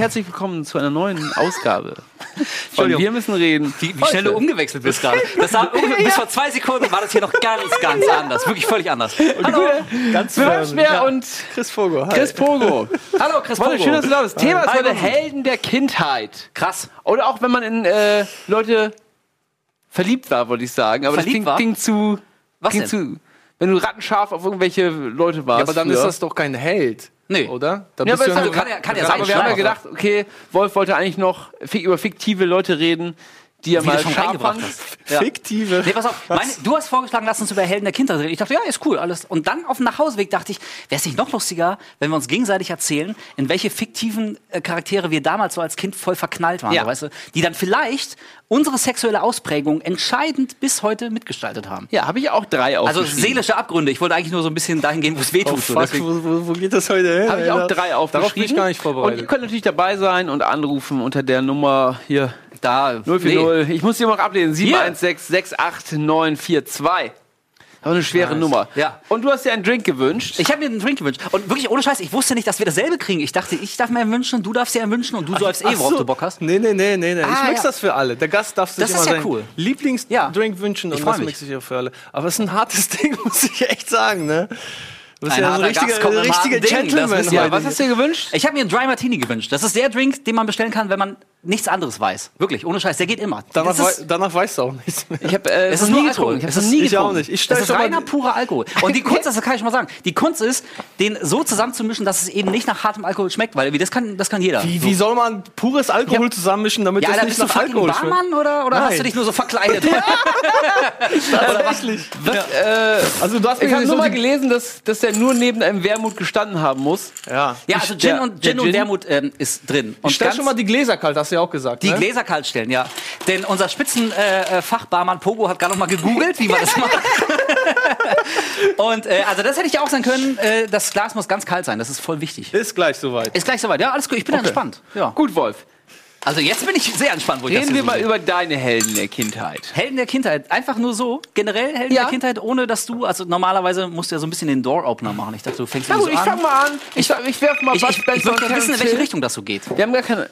herzlich willkommen zu einer neuen Ausgabe. Entschuldigung. wir müssen reden. Wie, wie schnell du umgewechselt bist gerade. Das sah ungefähr- bis vor zwei Sekunden war das hier noch ganz, ganz anders. Wirklich völlig anders. Hallo, Ganz Ja. und Chris Vogel. Hi. Chris Pogo. hallo Chris Pogo. schön, dass du da bist. Thema ist heute. Helden der Kindheit. Krass. Oder auch wenn man in äh, Leute verliebt war, wollte ich sagen. Aber Verliebt das war? ging, ging zu. Was ging denn? zu. Wenn du rattenscharf auf irgendwelche Leute warst. Ja, aber dann früher. ist das doch kein Held. Nee. Oder? Dann Ja, bist aber du hat- kann ja- kann ja aber sein, wir haben ja gedacht, okay, Wolf wollte eigentlich noch über fiktive Leute reden, die er Wie mal schon reingebracht hast. Ja. fiktive. Nee, pass auf. Meine, du hast vorgeschlagen, lass uns über Helden der Kindheit reden. Ich dachte, ja, ist cool, alles. Und dann auf dem Nachhauseweg dachte ich, wäre es nicht noch lustiger, wenn wir uns gegenseitig erzählen, in welche fiktiven äh, Charaktere wir damals so als Kind voll verknallt waren, Ja. so, weißt du? Die dann vielleicht unsere sexuelle Ausprägung entscheidend bis heute mitgestaltet haben. Ja, habe ich auch drei Also seelische Abgründe. Ich wollte eigentlich nur so ein bisschen dahin gehen, wo es weh Oh, so. fuck, wo, wo, wo geht das heute hin? Habe ich auch drei aufgeschrieben. Darauf bin ich gar nicht Und ihr vorbereitet. könnt natürlich dabei sein und anrufen unter der Nummer hier da, 040. Ich muss die noch ablesen. 716-68942. Aber eine schwere Nice. Nummer. Ja. Und du hast dir einen Drink gewünscht. Ich habe mir einen Drink gewünscht. Und wirklich ohne Scheiß, ich wusste nicht, dass wir dasselbe kriegen. Ich dachte, ich darf mir einen wünschen, du darfst dir einen wünschen und du säufst eh, worauf so. du Bock hast. Nee, nee, nee, nee, nee. Ah, ich mix ja. das für alle. Der Gast darf sich Das immer ist ja seinen cool. Lieblingsdrink Ja. wünschen Ich und das mich. mixe ich auch für alle. Aber es ist ein hartes Ding, muss ich echt sagen, ne? Du bist Ein ja ein richtiger, richtiger harten Ding, das Gentleman. ja, was hast du dir gewünscht? Ich habe mir einen Dry Martini gewünscht. Das ist der Drink, den man bestellen kann, wenn man nichts anderes weiß. Wirklich, ohne Scheiß, der geht immer. Danach, ist, wei- danach weißt du auch nichts mehr. Ich habe äh, Es es ist nur nie Alkohol. getrunken. Ich habe nie ich auch nicht. Ich das stelle ist reiner purer Alkohol. Und die Kunst, das kann ich schon mal sagen, die Kunst ist, den so zusammenzumischen, dass es eben nicht nach hartem Alkohol schmeckt, weil das, kann, das kann jeder. Wie, wie soll man pures Alkohol Ja. zusammenmischen, damit ja, das Alter, nicht nach Alkohol schmeckt? Barmann oder, oder hast du dich nur so verkleidet? Tatsächlich. Also du hast Ich habe so nur mal gelesen, dass, dass der nur neben einem Wermut gestanden haben muss. Ja. Ja, also Gin, und, Gin Wermut ähm, ist drin. Und Ich stell schon mal die Gläser kalt, hast du ja auch gesagt. Die ne? Gläser kalt stellen, ja. Denn unser Spitzenfachbarmann äh, Fachbarmann Pogo hat gerade noch mal gegoogelt, wie man das macht. Und äh, also das hätte ich ja auch sein können. Äh, das Glas muss ganz kalt sein. Das ist voll wichtig. Ist gleich soweit. Ist gleich soweit. Ja, alles gut. Ich bin entspannt. Ja. Gut, Wolf. Also jetzt bin ich sehr entspannt, wo ich das Reden hier wir so mal sehe. über deine Helden der Kindheit. Helden der Kindheit. Einfach nur so. Generell Helden Ja. der Kindheit, ohne dass du. Also normalerweise musst du ja so ein bisschen den Door-Opener machen. Ich dachte, du fängst Na gut, so ich an. fang mal an. Ich, ich werf mal Ich, Bud ich, ich möchte gerne wissen, in welche. Richtung das so geht. Wir haben gar keine.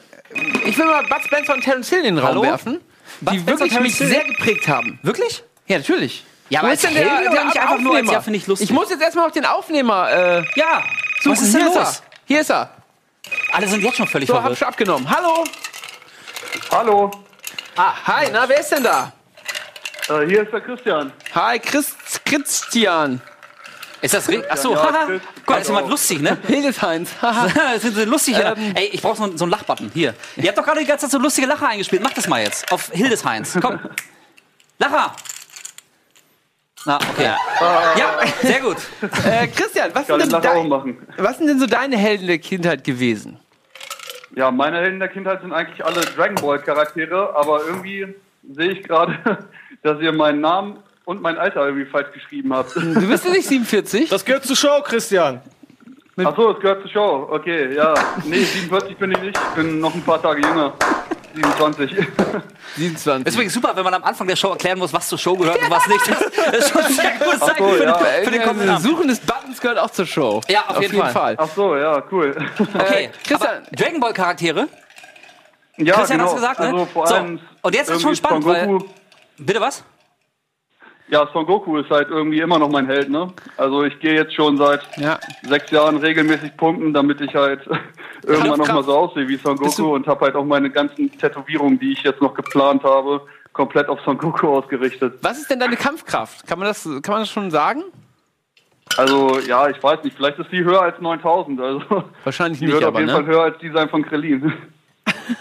Ich will mal Bud Spencer und Terence Hill in den Raum Hallo? werfen, Bud die Spencer wirklich mich Hill? sehr geprägt haben. Wirklich? Ja, natürlich. Ja, Wo aber ist denn der, der oder nicht einfach nur als, ja, finde ich lustig. Ich muss jetzt erstmal auf den Aufnehmer äh, Ja. suchen. Was ist denn Hier los? Ist er. Hier ist er. Alle sind jetzt schon völlig So, hab verwirrt. schon abgenommen. Hallo. Hallo, Ah, hi, na, wer ist denn da? äh, hier ist der Christian. Hi, Christ, Christian. Ist das richtig? Achso, Ja. Guck mal, das ist immer lustig, ne? Hildesheinz. Das sind so lustige. Ähm. Ey, ich brauch so, so einen Lachbutton. Hier. Ihr habt doch gerade die ganze Zeit so lustige Lacher eingespielt. Mach das mal jetzt. Auf Hildesheinz. Komm. Lacher! Na, okay. Ja, sehr gut. äh, Christian, was sind, dein, was sind denn so deine Helden der Kindheit gewesen? Ja, meine Helden der Kindheit sind eigentlich alle Dragon Ball Charaktere, aber irgendwie sehe ich gerade, dass ihr meinen Namen und mein Alter irgendwie falsch geschrieben habt. Du bist ja nicht 47? Das gehört zur Show, Christian. Ach so, es gehört zur Show. Okay, ja. Nee, 47 bin ich nicht. Ich bin noch ein paar Tage jünger. 27. 27. Ist übrigens super, wenn man am Anfang der Show erklären muss, was zur Show gehört und was nicht. Das ist schon ein sehr gutes Zeichen so, für, ja. den, für den kommenden Abend. Suchen des Buttons gehört auch zur Show. Ja, auf jeden Fall. Ach so, ja, cool. Okay, Äh, Christian- Dragon Ball Charaktere. Ja, Christian genau. hast gesagt, ne? Also vor So, allem und jetzt ist schon irgendwie spannend, weil- Bitte was? Ja, Son Goku ist halt irgendwie immer noch mein Held, ne? Also ich gehe jetzt schon seit Ja. sechs Jahren regelmäßig pumpen, damit ich halt irgendwann noch mal so aussehe wie Son Goku und habe halt auch meine ganzen Tätowierungen, die ich jetzt noch geplant habe, komplett auf Son Goku ausgerichtet. Was ist denn deine Kampfkraft? Kann man das, kann man das schon sagen? Also ja, ich weiß nicht, vielleicht ist die höher als 9000, also Wahrscheinlich die nicht, wird auf aber jeden Fall ne? höher als die sein von Krillin.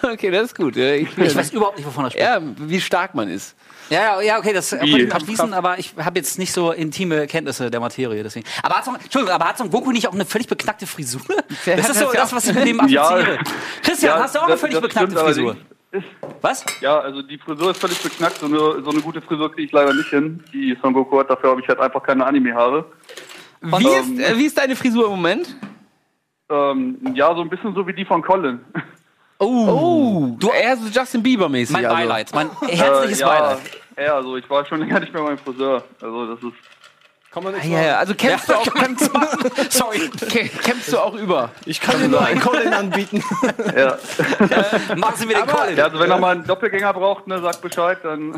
Okay, das ist gut. Ja, Ich, Ich weiß überhaupt nicht, wovon er spricht. ja, wie stark man ist. Ja, ja, ja, okay, das Wie? könnte ich abschließen, aber ich habe jetzt nicht so intime Kenntnisse der Materie, deswegen. Aber hat Son, Entschuldigung, aber hat Son Goku nicht auch eine völlig beknackte Frisur? Das ist so das ja was ich mit dem Ja. assoziiere. Christian, Ja, hast du auch eine völlig beknackte stimmt Frisur? Was? ja, also die Frisur ist völlig beknackt, so eine, so eine gute Frisur kriege ich leider nicht hin, die Son Goku hat, dafür habe ich halt einfach keine Anime-Haare. Wie ist, äh, wie ist deine Frisur im Moment? Ähm, ja, so ein bisschen so wie die von Colin. Oh, du eher so Justin Bieber-mäßig. Mein also. Beileid, mein herzliches äh, ja, Beileid. Ja, also ich war schon länger nicht mehr beim Friseur. Also das ist Kann man nicht Ja, ja, also kämpfst du auch, kämpfst, Sorry, kä- kämpfst du auch über. Ich kann dir nur einen Colin anbieten. Ja. machen Sie mir den Call. ja, also wenn er mal einen Doppelgänger braucht, ne, sagt Bescheid, dann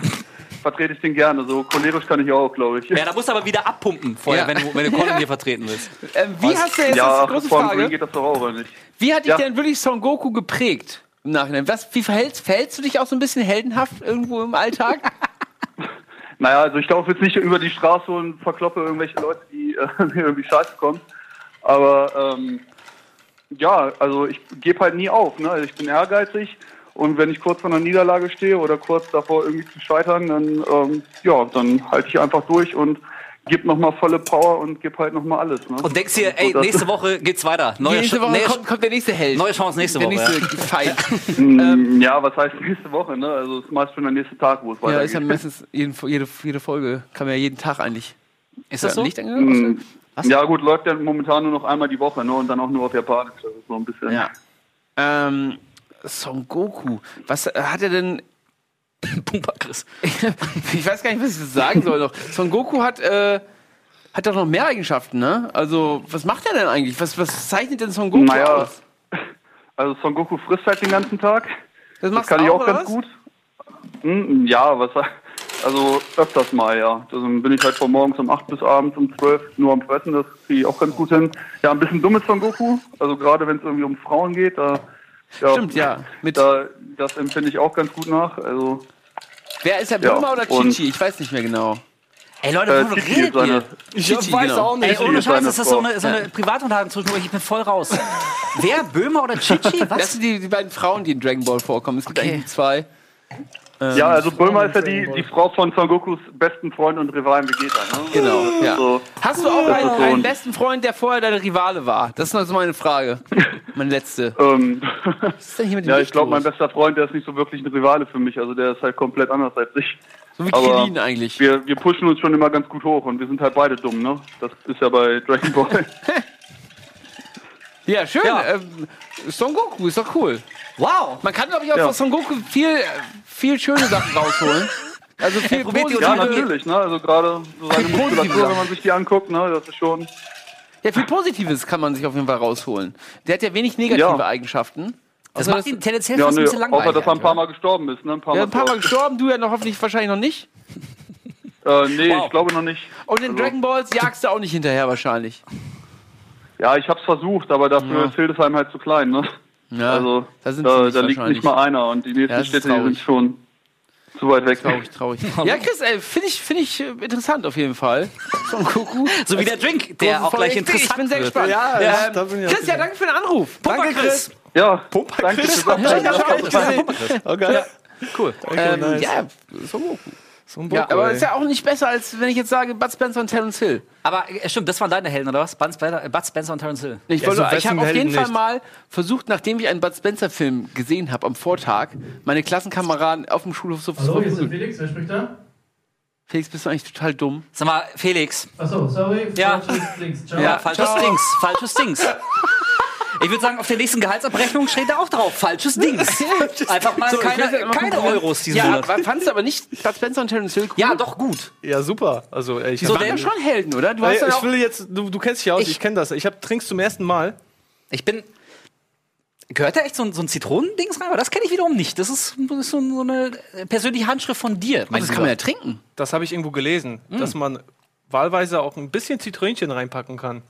vertrete ich den gerne. So cholerisch kann ich auch, glaube ich. Ja, da musst du aber wieder abpumpen vorher, Ja. wenn du, wenn du Colin hier vertreten willst. Ähm, wie hast du jetzt, Ja, das ist große vor dem Green Frage, geht das doch auch, oder nicht? wie hat dich Ja. denn wirklich Son Goku geprägt im Nachhinein? Was, wie verhältst, verhältst du dich auch so ein bisschen heldenhaft irgendwo im Alltag? Naja, also ich laufe jetzt nicht über die Straße und verkloppe irgendwelche Leute, die äh, mir irgendwie scheiße kommen. Aber ähm, ja, also ich gebe halt nie auf. Ne? Ich bin ehrgeizig und wenn ich kurz vor einer Niederlage stehe oder kurz davor irgendwie zu scheitern, dann ähm, ja, dann halte ich einfach durch und gebe nochmal volle Power und gebe halt nochmal alles. Ne? Und denkst dir, ey, nächste Woche geht's weiter. Neue, nächste Woche kommt, kommt der nächste Held. neue Chance nächste der Woche. nächste Fight. Mm, ja, was heißt nächste Woche? Ne? Also es ist meist schon der nächste Tag, wo es ja, weitergeht. ist ja meistens jeden, jede, jede Folge, kann man ja jeden Tag eigentlich. Ist das so? Licht angehört? Mm, Ja gut, läuft ja momentan nur noch einmal die Woche ne? und dann auch nur auf Japanisch. Das ist so ein bisschen. Ja. Ähm, Son Goku, was äh, hat er denn Pumper Chris. ich weiß gar nicht, was ich das sagen soll noch. Son Goku hat, äh, hat doch noch mehr Eigenschaften, ne? Also, was macht er denn eigentlich? Was, was zeichnet denn Son Goku Naja, aus? also Son Goku frisst halt den ganzen Tag. Das Das kann ich auch ganz was? gut. Hm, ja, was also öfters mal, ja. Dann bin ich halt von morgens um 8 bis abends um 12 nur am Fressen, das kriege ich auch ganz gut hin. Ja, ein bisschen dumm ist Son Goku. Also gerade wenn es irgendwie um Frauen geht, da ja, Stimmt, ja. Mit, Da, das empfinde ich auch ganz gut nach. Also wer ist der ja, Bulma oder Chichi? Ich weiß nicht mehr genau. Ey, Leute, äh, wovon Titi redet ist seine, ihr? Ich Chichi, weiß genau. auch Ey, nicht. ohne ist Scheiß, seine das ist so eine, so eine Privatunterhaltung zwischendurch. Ich bin voll raus. Wer? Böhmer oder Chichi? Das Was? sind die, die beiden Frauen, die in Dragon Ball vorkommen. Es gibt Okay. eigentlich zwei. Ja, also Bulma ist ja die, die Frau von Son Gokus besten Freund und Rivalen Vegeta. Ne? Genau, ja. So, Hast du auch einen, so einen ein- besten Freund, der vorher dein Rivale war? Das ist noch so meine Frage. Meine letzte. ähm, Was ist denn hier mit dem ja, ich glaube, mein bester Freund, der ist nicht so wirklich ein Rivale für mich. Also der ist halt komplett anders als ich. So wie aber- Krillin eigentlich. Wir, wir pushen uns schon immer ganz gut hoch und wir sind halt beide dumm, ne? Das ist ja bei Dragon Ball. Ja, schön. Ja. Ähm, Son Goku ist doch cool. Wow. Man kann, glaube ich, auch Ja. von Son Goku viel, viel schöne Sachen rausholen. Also viel positive, ja, natürlich, ne? Also gerade so seine Muskulatur, wenn man sich die anguckt, ne? Das ist schon. ja, viel Positives kann man sich auf jeden Fall rausholen. Der hat ja wenig negative Ja. Eigenschaften. Das Außer macht ihn dass- tendenziell Ja, fast ein nö, bisschen langweilig. außer dass er ein paar Mal gestorben ist, ne? Ein paar ja, ein paar Mal gestorben, du ja noch hoffentlich wahrscheinlich noch nicht. Äh, nee, Wow. ich glaube noch nicht. Und in Also- Dragon Balls jagst du auch nicht hinterher wahrscheinlich. Ja, ich hab's versucht, aber dafür Ja. ist Hildesheim halt zu klein, ne? Ja, also da sind da, da liegt nicht mal einer und die nächsten Ja, Städte sind schon zu weit weg. Traurig, traurig. ja, Chris, ey, finde ich, find ich äh, interessant auf jeden Fall. Ja. So wie der Drink, der auch gleich interessant Ich bin sehr wird. gespannt. Ja, ähm, da bin ich auch Chris, ja, danke für den Anruf. Danke, Chris. Ja, danke Chris. fürs Abhören. Ja, Ja, ja, Okay. Cool. Ähm, nice. Ja, Goku. So ein Ja, aber ey. ist ja auch nicht besser, als wenn ich jetzt sage Bud Spencer und Terence Hill. Aber äh, stimmt, das waren deine Helden, oder was? Bud Spencer, äh, Bud Spencer und Terence Hill. Ich, Ja, so ich habe auf jeden Helden Fall nicht. mal versucht, nachdem ich einen Bud Spencer-Film gesehen habe am Vortag, meine Klassenkameraden auf dem Schulhof so zu Hallo, hier ist. Felix, wer spricht da? Felix, bist du eigentlich total dumm? Sag mal, Felix. Achso, sorry, Ja. falsches Links. Ciao. Ja, falsches ciao. Dings. Falsches Dings. Ich würde sagen, auf der nächsten Gehaltsabrechnung steht da auch drauf. Falsches Dings. Einfach mal So, keine, keine. Euros diesen Ja, Monat. fandst du aber nicht Bud Spencer und Terence Hill cool? Ja, doch gut. Ja, super. Also, ich Die So, waren schon Helden, oder? Du hast ja ich auch will jetzt, du, du kennst dich aus, ich, Ich- kenne das. Ich hab, trinkst zum ersten Mal. Ich bin. Gehört da echt so ein, so ein Zitronendings rein? Aber das kenne ich wiederum nicht. Das ist, das ist so, so eine persönliche Handschrift von dir. Mein das kann man ja trinken. Das habe ich irgendwo gelesen, dass man wahlweise auch ein bisschen Zitrönchen reinpacken kann.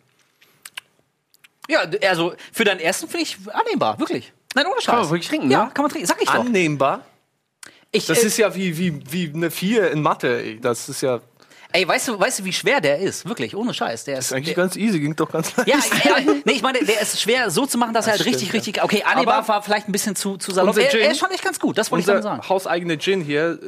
Ja, also für deinen ersten finde ich annehmbar, wirklich. Nein, ohne Scheiß. Kann man wirklich trinken, Ja, ne? kann man trinken. Sag ich doch. Annehmbar. Ich, Das äh, ist ja wie, wie, wie eine 4 in Mathe, ey. Das ist ja ey, weißt du, weißt du, wie schwer der ist? Wirklich, ohne Scheiß. Der ist, eigentlich der, ganz easy, ging doch ganz leicht. ja, ja, nee, ich meine, der ist schwer so zu machen, dass er halt stimmt, richtig, ja. richtig. Okay, Aber war vielleicht ein bisschen zu, zu salopp. Er, er ist schon echt ganz gut, das wollte ich Unser sagen. hauseigene Gin hier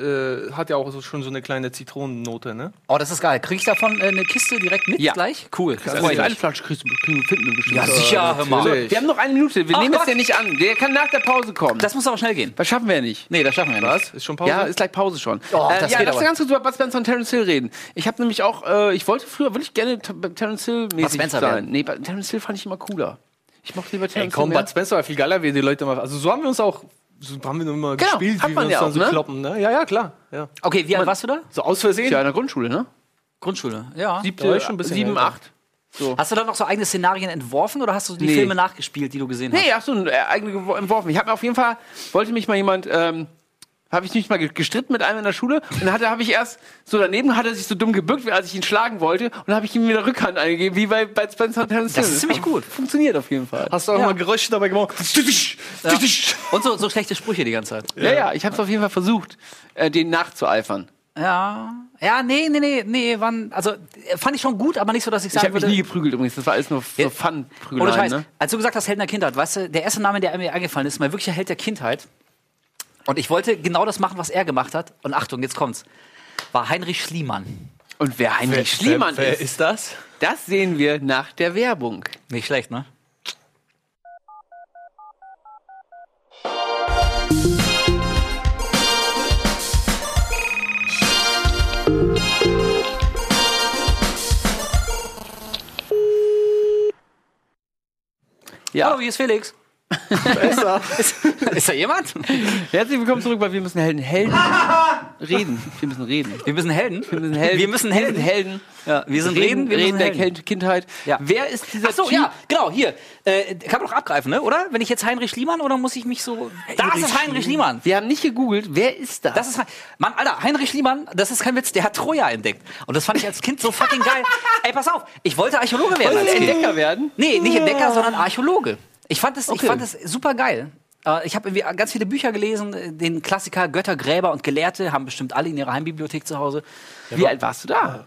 äh, hat ja auch so, schon so eine kleine Zitronennote, ne? Oh, das ist geil. Krieg ich davon äh, eine Kiste direkt mit Ja. gleich? Cool. Das Also eine. Flasche kriegst du, finden wir bestimmt. Ja, sicher, hör mal. Wir haben noch eine Minute. Wir Ach nehmen Gott. den nicht an. Der kann nach der Pause kommen. Das muss aber schnell gehen. das schaffen wir ja nicht. Nee, das schaffen wir nicht. Was? Ist schon Pause? Ja, ist gleich Pause schon. Oh, äh, das ja, geht lass aber. ganz kurz über Bud Spencer und Terence Hill reden. Ich habe nämlich auch, äh, ich wollte früher wirklich gerne T- Terence Hill mäßig Spencer sein. werden. Nee, Terence Hill fand ich immer cooler. Ich mochte lieber Terence komm, Hill. mehr. Bud Spencer war viel geiler, wie die Leute mal. Also so haben wir uns auch, so haben wir immer Genau, gespielt, hat wie man wir uns ja dann auch, so ne? kloppen, ne? Ja, ja, klar. Ja. Okay, wie alt warst du da? So aus Versehen. Ja, in der Grundschule, ne? Grundschule, ja. Siebte, Ja, schon ein bisschen sieben, älter. acht. So. Hast du dann noch so eigene Szenarien entworfen oder hast du die Nee. Filme nachgespielt, die du gesehen hast? Nee, ach so, ein, äh, eigene entworfen. Ich habe mir auf jeden Fall, wollte mich mal jemand, ähm, habe ich mich mal ge- gestritten mit einem in der Schule und dann habe ich erst so daneben, hat er sich so dumm gebückt, wie als ich ihn schlagen wollte und dann habe ich ihm wieder Rückhand eingegeben, wie bei, bei Spencer Terence Das ist ziemlich gut. Funktioniert auf jeden Fall. Hast du auch Ja. mal Geräusche dabei gemacht? Ja. Und so, so schlechte Sprüche die ganze Zeit. Ja, ja, ich habe es auf jeden Fall versucht, äh, den nachzueifern. Ja. Ja, nee, nee, nee, nee, wann, also äh, fand ich schon gut, aber nicht so, dass ich Ich sagen habe mich würde. nie geprügelt übrigens, das war alles nur so Ja. fun Ohne Scheiß. ne? Als du gesagt hast, Held der Kindheit, weißt du, der erste Name, der mir eingefallen ist, mein wirklicher Held der Kindheit. Und ich wollte genau das machen, was er gemacht hat. Und Achtung, jetzt kommt's. War Heinrich Schliemann. Und wer Heinrich Schliemann wer, wer ist, ist das? das sehen wir nach der Werbung. Nicht schlecht, ne? Ja, Hallo, hier ist Felix. Besser. Ist da jemand? herzlich willkommen zurück bei Wir müssen Helden. Helden reden. Wir müssen reden. Wir müssen Helden. Wir müssen Helden. Wir müssen Helden. Wir sind Helden. Ja, wir sind Reden, wir reden der Helden. Kindheit. Ja. Wer ist dieser Ach so, Typ? ja, genau, hier. Äh, kann man doch abgreifen, ne? Oder? Wenn ich jetzt Heinrich Schliemann oder muss ich mich so. Das ist Heinrich Schliemann. Wir haben nicht gegoogelt. Wer ist das? Das ist Mann, Alter, Heinrich Schliemann, das ist kein Witz, der hat Troja entdeckt. Und das fand ich als Kind so fucking geil. Ey, pass auf, ich wollte Archäologe werden als Kind. Entdecker werden. Nee, nicht Entdecker, sondern Archäologe. Ich fand es, ich Okay. fand es super geil. Äh, Ich habe ganz viele Bücher gelesen, den Klassiker Götter, Gräber und Gelehrte haben bestimmt alle in ihrer Heimbibliothek zu Hause. Wie alt warst du da?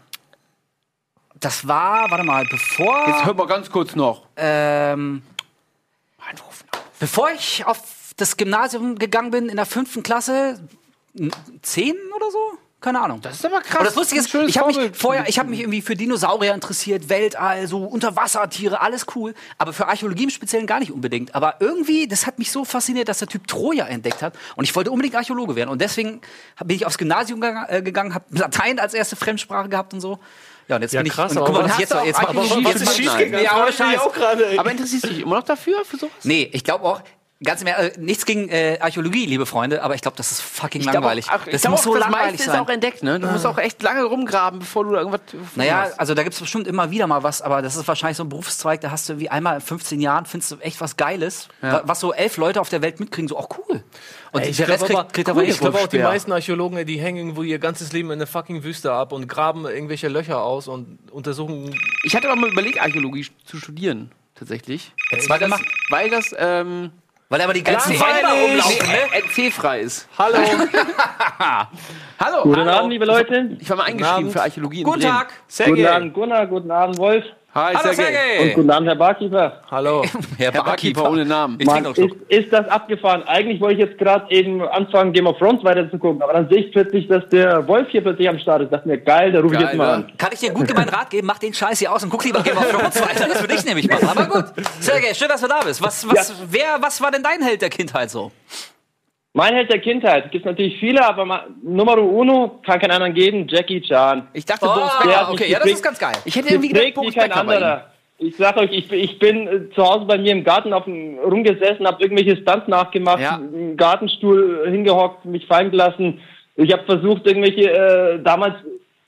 Das war, warte mal, bevor, Jetzt hör mal ganz kurz noch. ähm, bevor ich auf das Gymnasium gegangen bin in der fünften Klasse, zehn oder so? Keine Ahnung. Das ist aber krass. Und das Lustige ist, ich habe mich vorher, ich habe mich irgendwie für Dinosaurier interessiert, Weltall, so Unterwassertiere, alles cool. Aber für Archäologie im Speziellen gar nicht unbedingt. Aber irgendwie, das hat mich so fasziniert, dass der Typ Troja entdeckt hat. Und ich wollte unbedingt Archäologe werden. Und deswegen bin ich aufs Gymnasium äh, gegangen, habe Latein als erste Fremdsprache gehabt und so. Ja, und jetzt Ja, bin krass, ich. Und aber guck mal, jetzt, jetzt, jetzt, Archäologie jetzt, Was jetzt ist? Ja, ohne Das will ich Scheiß. auch gerade. Aber interessierst du dich immer noch dafür? Für sowas? Nee, ich glaube auch. Ganz im Ernst, äh, nichts gegen äh, Archäologie, liebe Freunde, aber ich glaube, das ist fucking Ich glaub langweilig. Auch, ach, das glaub muss auch, so das langweilig sein. ist auch entdeckt, ne? Du musst auch echt lange rumgraben, bevor du da irgendwas. Naja, findest. also da gibt's bestimmt immer wieder mal was, aber das ist wahrscheinlich so ein Berufszweig, da hast du wie einmal in 15 Jahren, findest du echt was Geiles, wa- was so elf Leute auf der Welt mitkriegen, so auch cool. Und Ey, ich der Rest glaube kriegt, kriegt aber, aber ich glaube auch, die meisten Archäologen, die hängen irgendwo ihr ganzes Leben in der fucking Wüste ab und graben irgendwelche Löcher aus und untersuchen. ich hatte aber mal überlegt, Archäologie zu studieren. Tatsächlich. Jetzt weitermachen. Weil das, ähm, Weil aber die ganzen. Weiber rumlaufen, ne? NC-frei ist. Hallo! Hallo. Guten hallo. Abend, liebe Leute. Ich war mal eingeschrieben für Archäologie in Guten. Tag. Guten Abend, Gunnar. Guten Abend, Wolf. Hi, Hallo Sergej. Und guten Abend, Herr Barkeeper. Hallo! Herr Herr Barkeeper ohne Namen. Ich Mann, ist, ist das abgefahren? Eigentlich wollte ich jetzt gerade eben anfangen, Game of Thrones weiterzugucken, aber dann sehe ich plötzlich, dass der Wolf hier plötzlich am Start ist. Dachte mir, geil, da rufe ich Geil, jetzt mal an. Kann ich dir gut gemeinten Rat geben? Mach den Scheiß hier aus und guck lieber Game of Thrones weiter. Das würde ich nämlich machen. Aber gut. Sergej, schön, dass du da bist. Was, was, Ja. wer, was war denn dein Held der Kindheit so? Mein Held der Kindheit. Gibt natürlich viele, aber ma- Numero uno kann keinen anderen geben. Jackie Chan. Ich dachte, Oh, Boris der Becker. okay, ja, das ist ganz geil. Ich hätte irgendwie gedacht, Boris kein Becker anderer. Ich sag euch, ich, ich bin äh, zu Hause bei mir im Garten auf dem rumgesessen, habe irgendwelche Stunts nachgemacht, Ja. im Gartenstuhl äh, hingehockt, mich fallen gelassen. Ich habe versucht, irgendwelche äh, damals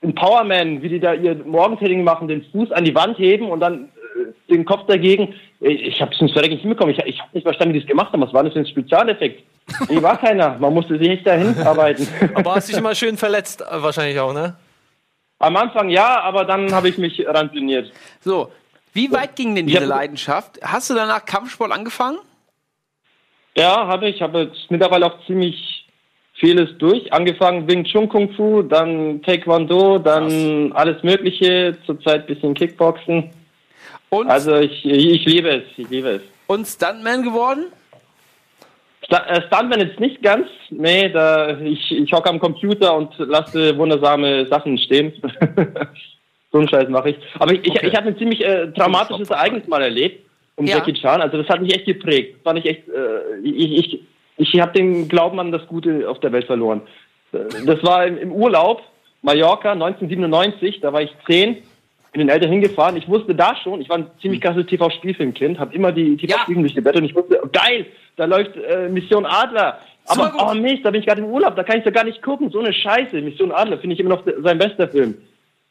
in Powerman, wie die da ihr Morgentraining machen, den Fuß an die Wand heben und dann den Kopf dagegen. Ich, ich habe es nicht nicht hinbekommen. Ich, ich habe nicht verstanden, wie die es gemacht haben. Was war das für ein Spezialeffekt? Hier war keiner. Man musste sich echt dahin arbeiten. Aber hast dich immer schön verletzt, äh, wahrscheinlich auch, ne? Am Anfang ja, aber dann habe ich mich ranziniert. So, wie weit ging denn Ich diese Leidenschaft? Hast du danach Kampfsport angefangen? Ja, habe ich. Habe jetzt mittlerweile auch ziemlich vieles durch. Angefangen Wing Chun Kung Fu, dann Taekwondo, dann alles Mögliche. Zurzeit bisschen Kickboxen. Und, Also ich, ich liebe es. Ich liebe es. und Stuntman geworden? Äh, Stuntman jetzt nicht ganz. Nee, da, ich, ich hocke am Computer und lasse wundersame Sachen stehen. so einen Scheiß mache ich. Aber ich, ich, Okay. ich habe ein ziemlich äh, traumatisches Ereignis mal erlebt um Ja. Jackie Chan. Also das hat mich echt geprägt. Fand ich echt. Äh, ich ich, ich habe den Glauben an das Gute auf der Welt verloren. Äh, Das war im, im Urlaub, Mallorca, 1997. Da war ich zehn. Bin den Eltern hingefahren. Ich wusste da schon, ich war ein ziemlich krasses TV-Spielfilmkind, habe immer die TV-Spielfilme durchgeblättert und ich wusste, oh, geil, da läuft äh, Mission Adler. Aber oh Mist, da bin ich gerade im Urlaub, da kann ich doch gar nicht gucken. So eine Scheiße. Mission Adler finde ich immer noch sein bester Film.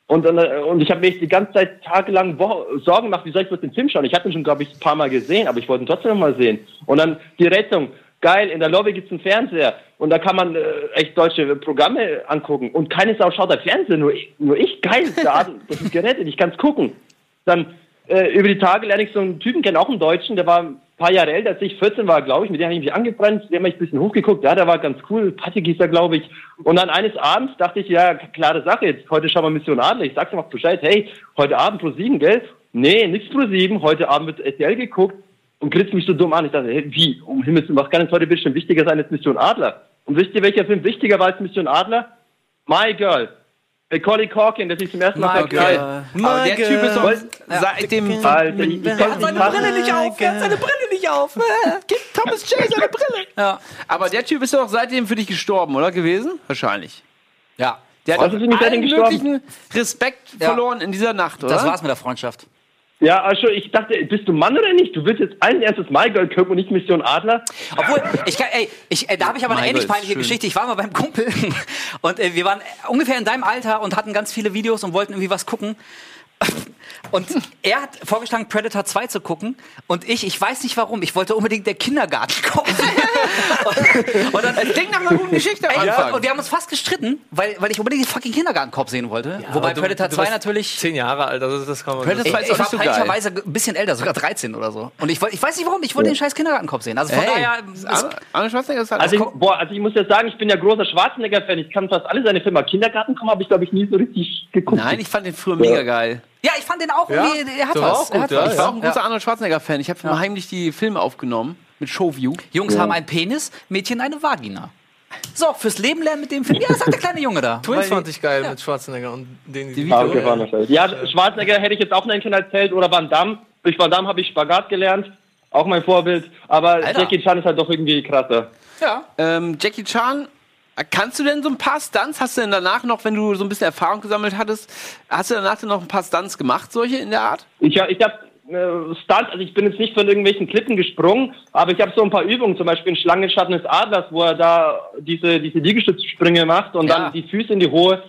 Und, dann, äh, und ich habe mich die ganze Zeit tagelang Sorgen gemacht, wie soll ich bloß den Film schauen? Ich hatte ihn schon, glaube ich, ein paar Mal gesehen, aber ich wollte ihn trotzdem noch mal sehen. Und dann die Rettung. Geil, in der Lobby gibt's einen Fernseher und da kann man äh, echt deutsche Programme angucken. Und keine Sau schaut da Fernsehen, nur ich, nur ich geil, da, das ist gerettet, ich kann's gucken. Dann äh, über die Tage lerne ich so einen Typen kennen, auch einen Deutschen, der war ein paar Jahre älter als ich, 14 war, glaube ich, mit dem habe ich mich angebrannt, dem habe ich ein bisschen hochgeguckt, ja, der war ganz cool, Patrick hieß er, glaube ich. Und dann eines Abends dachte ich, ja, klare Sache, jetzt heute schauen wir Mission Adler. Ich sag's ihm auch Bescheid, hey, heute Abend pro sieben, gell? Nee, nichts pro sieben, heute Abend wird RTL geguckt und grinst mich so dumm an. Ich dachte, hey, wie, um Himmels Willen, was kann jetzt heute bisschen wichtiger sein als Mission Adler? Und wisst ihr, welcher Film wichtiger war als Mission Adler? My Girl. Macaulay Corkin, der sich zum ersten Mal My verknallt. Girl. Aber der Typ ist doch Girl. seitdem. Alter, ich, ich Er hat seine fassen. Brille nicht auf. Er hat seine Brille nicht auf. Gib Thomas J. seine Brille. Ja. Aber der Typ ist doch seitdem für dich gestorben, oder gewesen? Wahrscheinlich. Ja. Der hat doch allen möglichen Respekt Ja. verloren in dieser Nacht, oder? Das war's mit der Freundschaft. Ja, also ich dachte, bist du Mann oder nicht? Du willst jetzt allen erstes My Girl gucken und nicht Mission Adler? Obwohl, ich kann, ey, ich, äh, da habe ich aber eine Mein ähnlich peinliche. Geschichte. Ich war mal beim Kumpel und äh, wir waren ungefähr in deinem Alter und hatten ganz viele Videos und wollten irgendwie was gucken. Und er hat vorgeschlagen, Predator 2 zu gucken. Und ich, ich weiß nicht warum, ich wollte unbedingt der Kindergarten kommen. und, und dann, Das klingt nach einer guten Geschichte am Anfang. und wir haben uns fast gestritten, weil, weil ich unbedingt den fucking Kindergartenkopf sehen wollte. Wobei Aber du- Predator du 2 warst natürlich. Zehn Jahre alt, also das kann man. Predator Ich, Das war ich jetzt war auch nicht so geil. peinlicherweise ein bisschen älter, sogar 13 oder so. Und ich, wollt- ich weiß nicht warum, ich wollte den scheiß Kindergartenkopf sehen. Also von Hey, daher. Arne- Arne Schwarzenegger ist halt Also ich, boah, also ich muss ja sagen, ich bin ja großer Schwarzenegger-Fan. Ich kann fast alle seine Filme. Kindergarten kommen, habe ich glaube ich nie so richtig geguckt. Nein, ich fand den früher mega geil. Ja, ich fand den auch Ja? irgendwie, er hat war was. auch er hat gut, ja, was. Ich war auch ein großer Ja. Arnold Schwarzenegger-Fan. Ich habe immer heimlich die Filme aufgenommen mit Showview. Jungs haben einen Penis, Mädchen eine Vagina. So, fürs Leben lernen mit dem Film. Ja, sagt der kleine Junge da. Twins Weil- fand ich geil mit Schwarzenegger und den Die Ah, Video. Ja, Schwarzenegger hätte ich jetzt auch nennen können als Held oder Van Damme. Durch Van Damme habe ich Spagat gelernt. Auch mein Vorbild. Aber Alter. Jackie Chan ist halt doch irgendwie krasser. Ja. Ähm, Jackie Chan, kannst du denn so ein paar Stunts? Hast du denn danach noch, wenn du so ein bisschen Erfahrung gesammelt hattest, hast du danach denn noch ein paar Stunts gemacht, solche in der Art? Ich, hab- ich habe äh, Stunt, also ich bin jetzt nicht von irgendwelchen Klippen gesprungen, aber ich habe so ein paar Übungen, zum Beispiel in Schlangenschatten des Adlers, wo er da diese, diese Liegestützsprünge macht und Ja. dann die Füße in die hohe,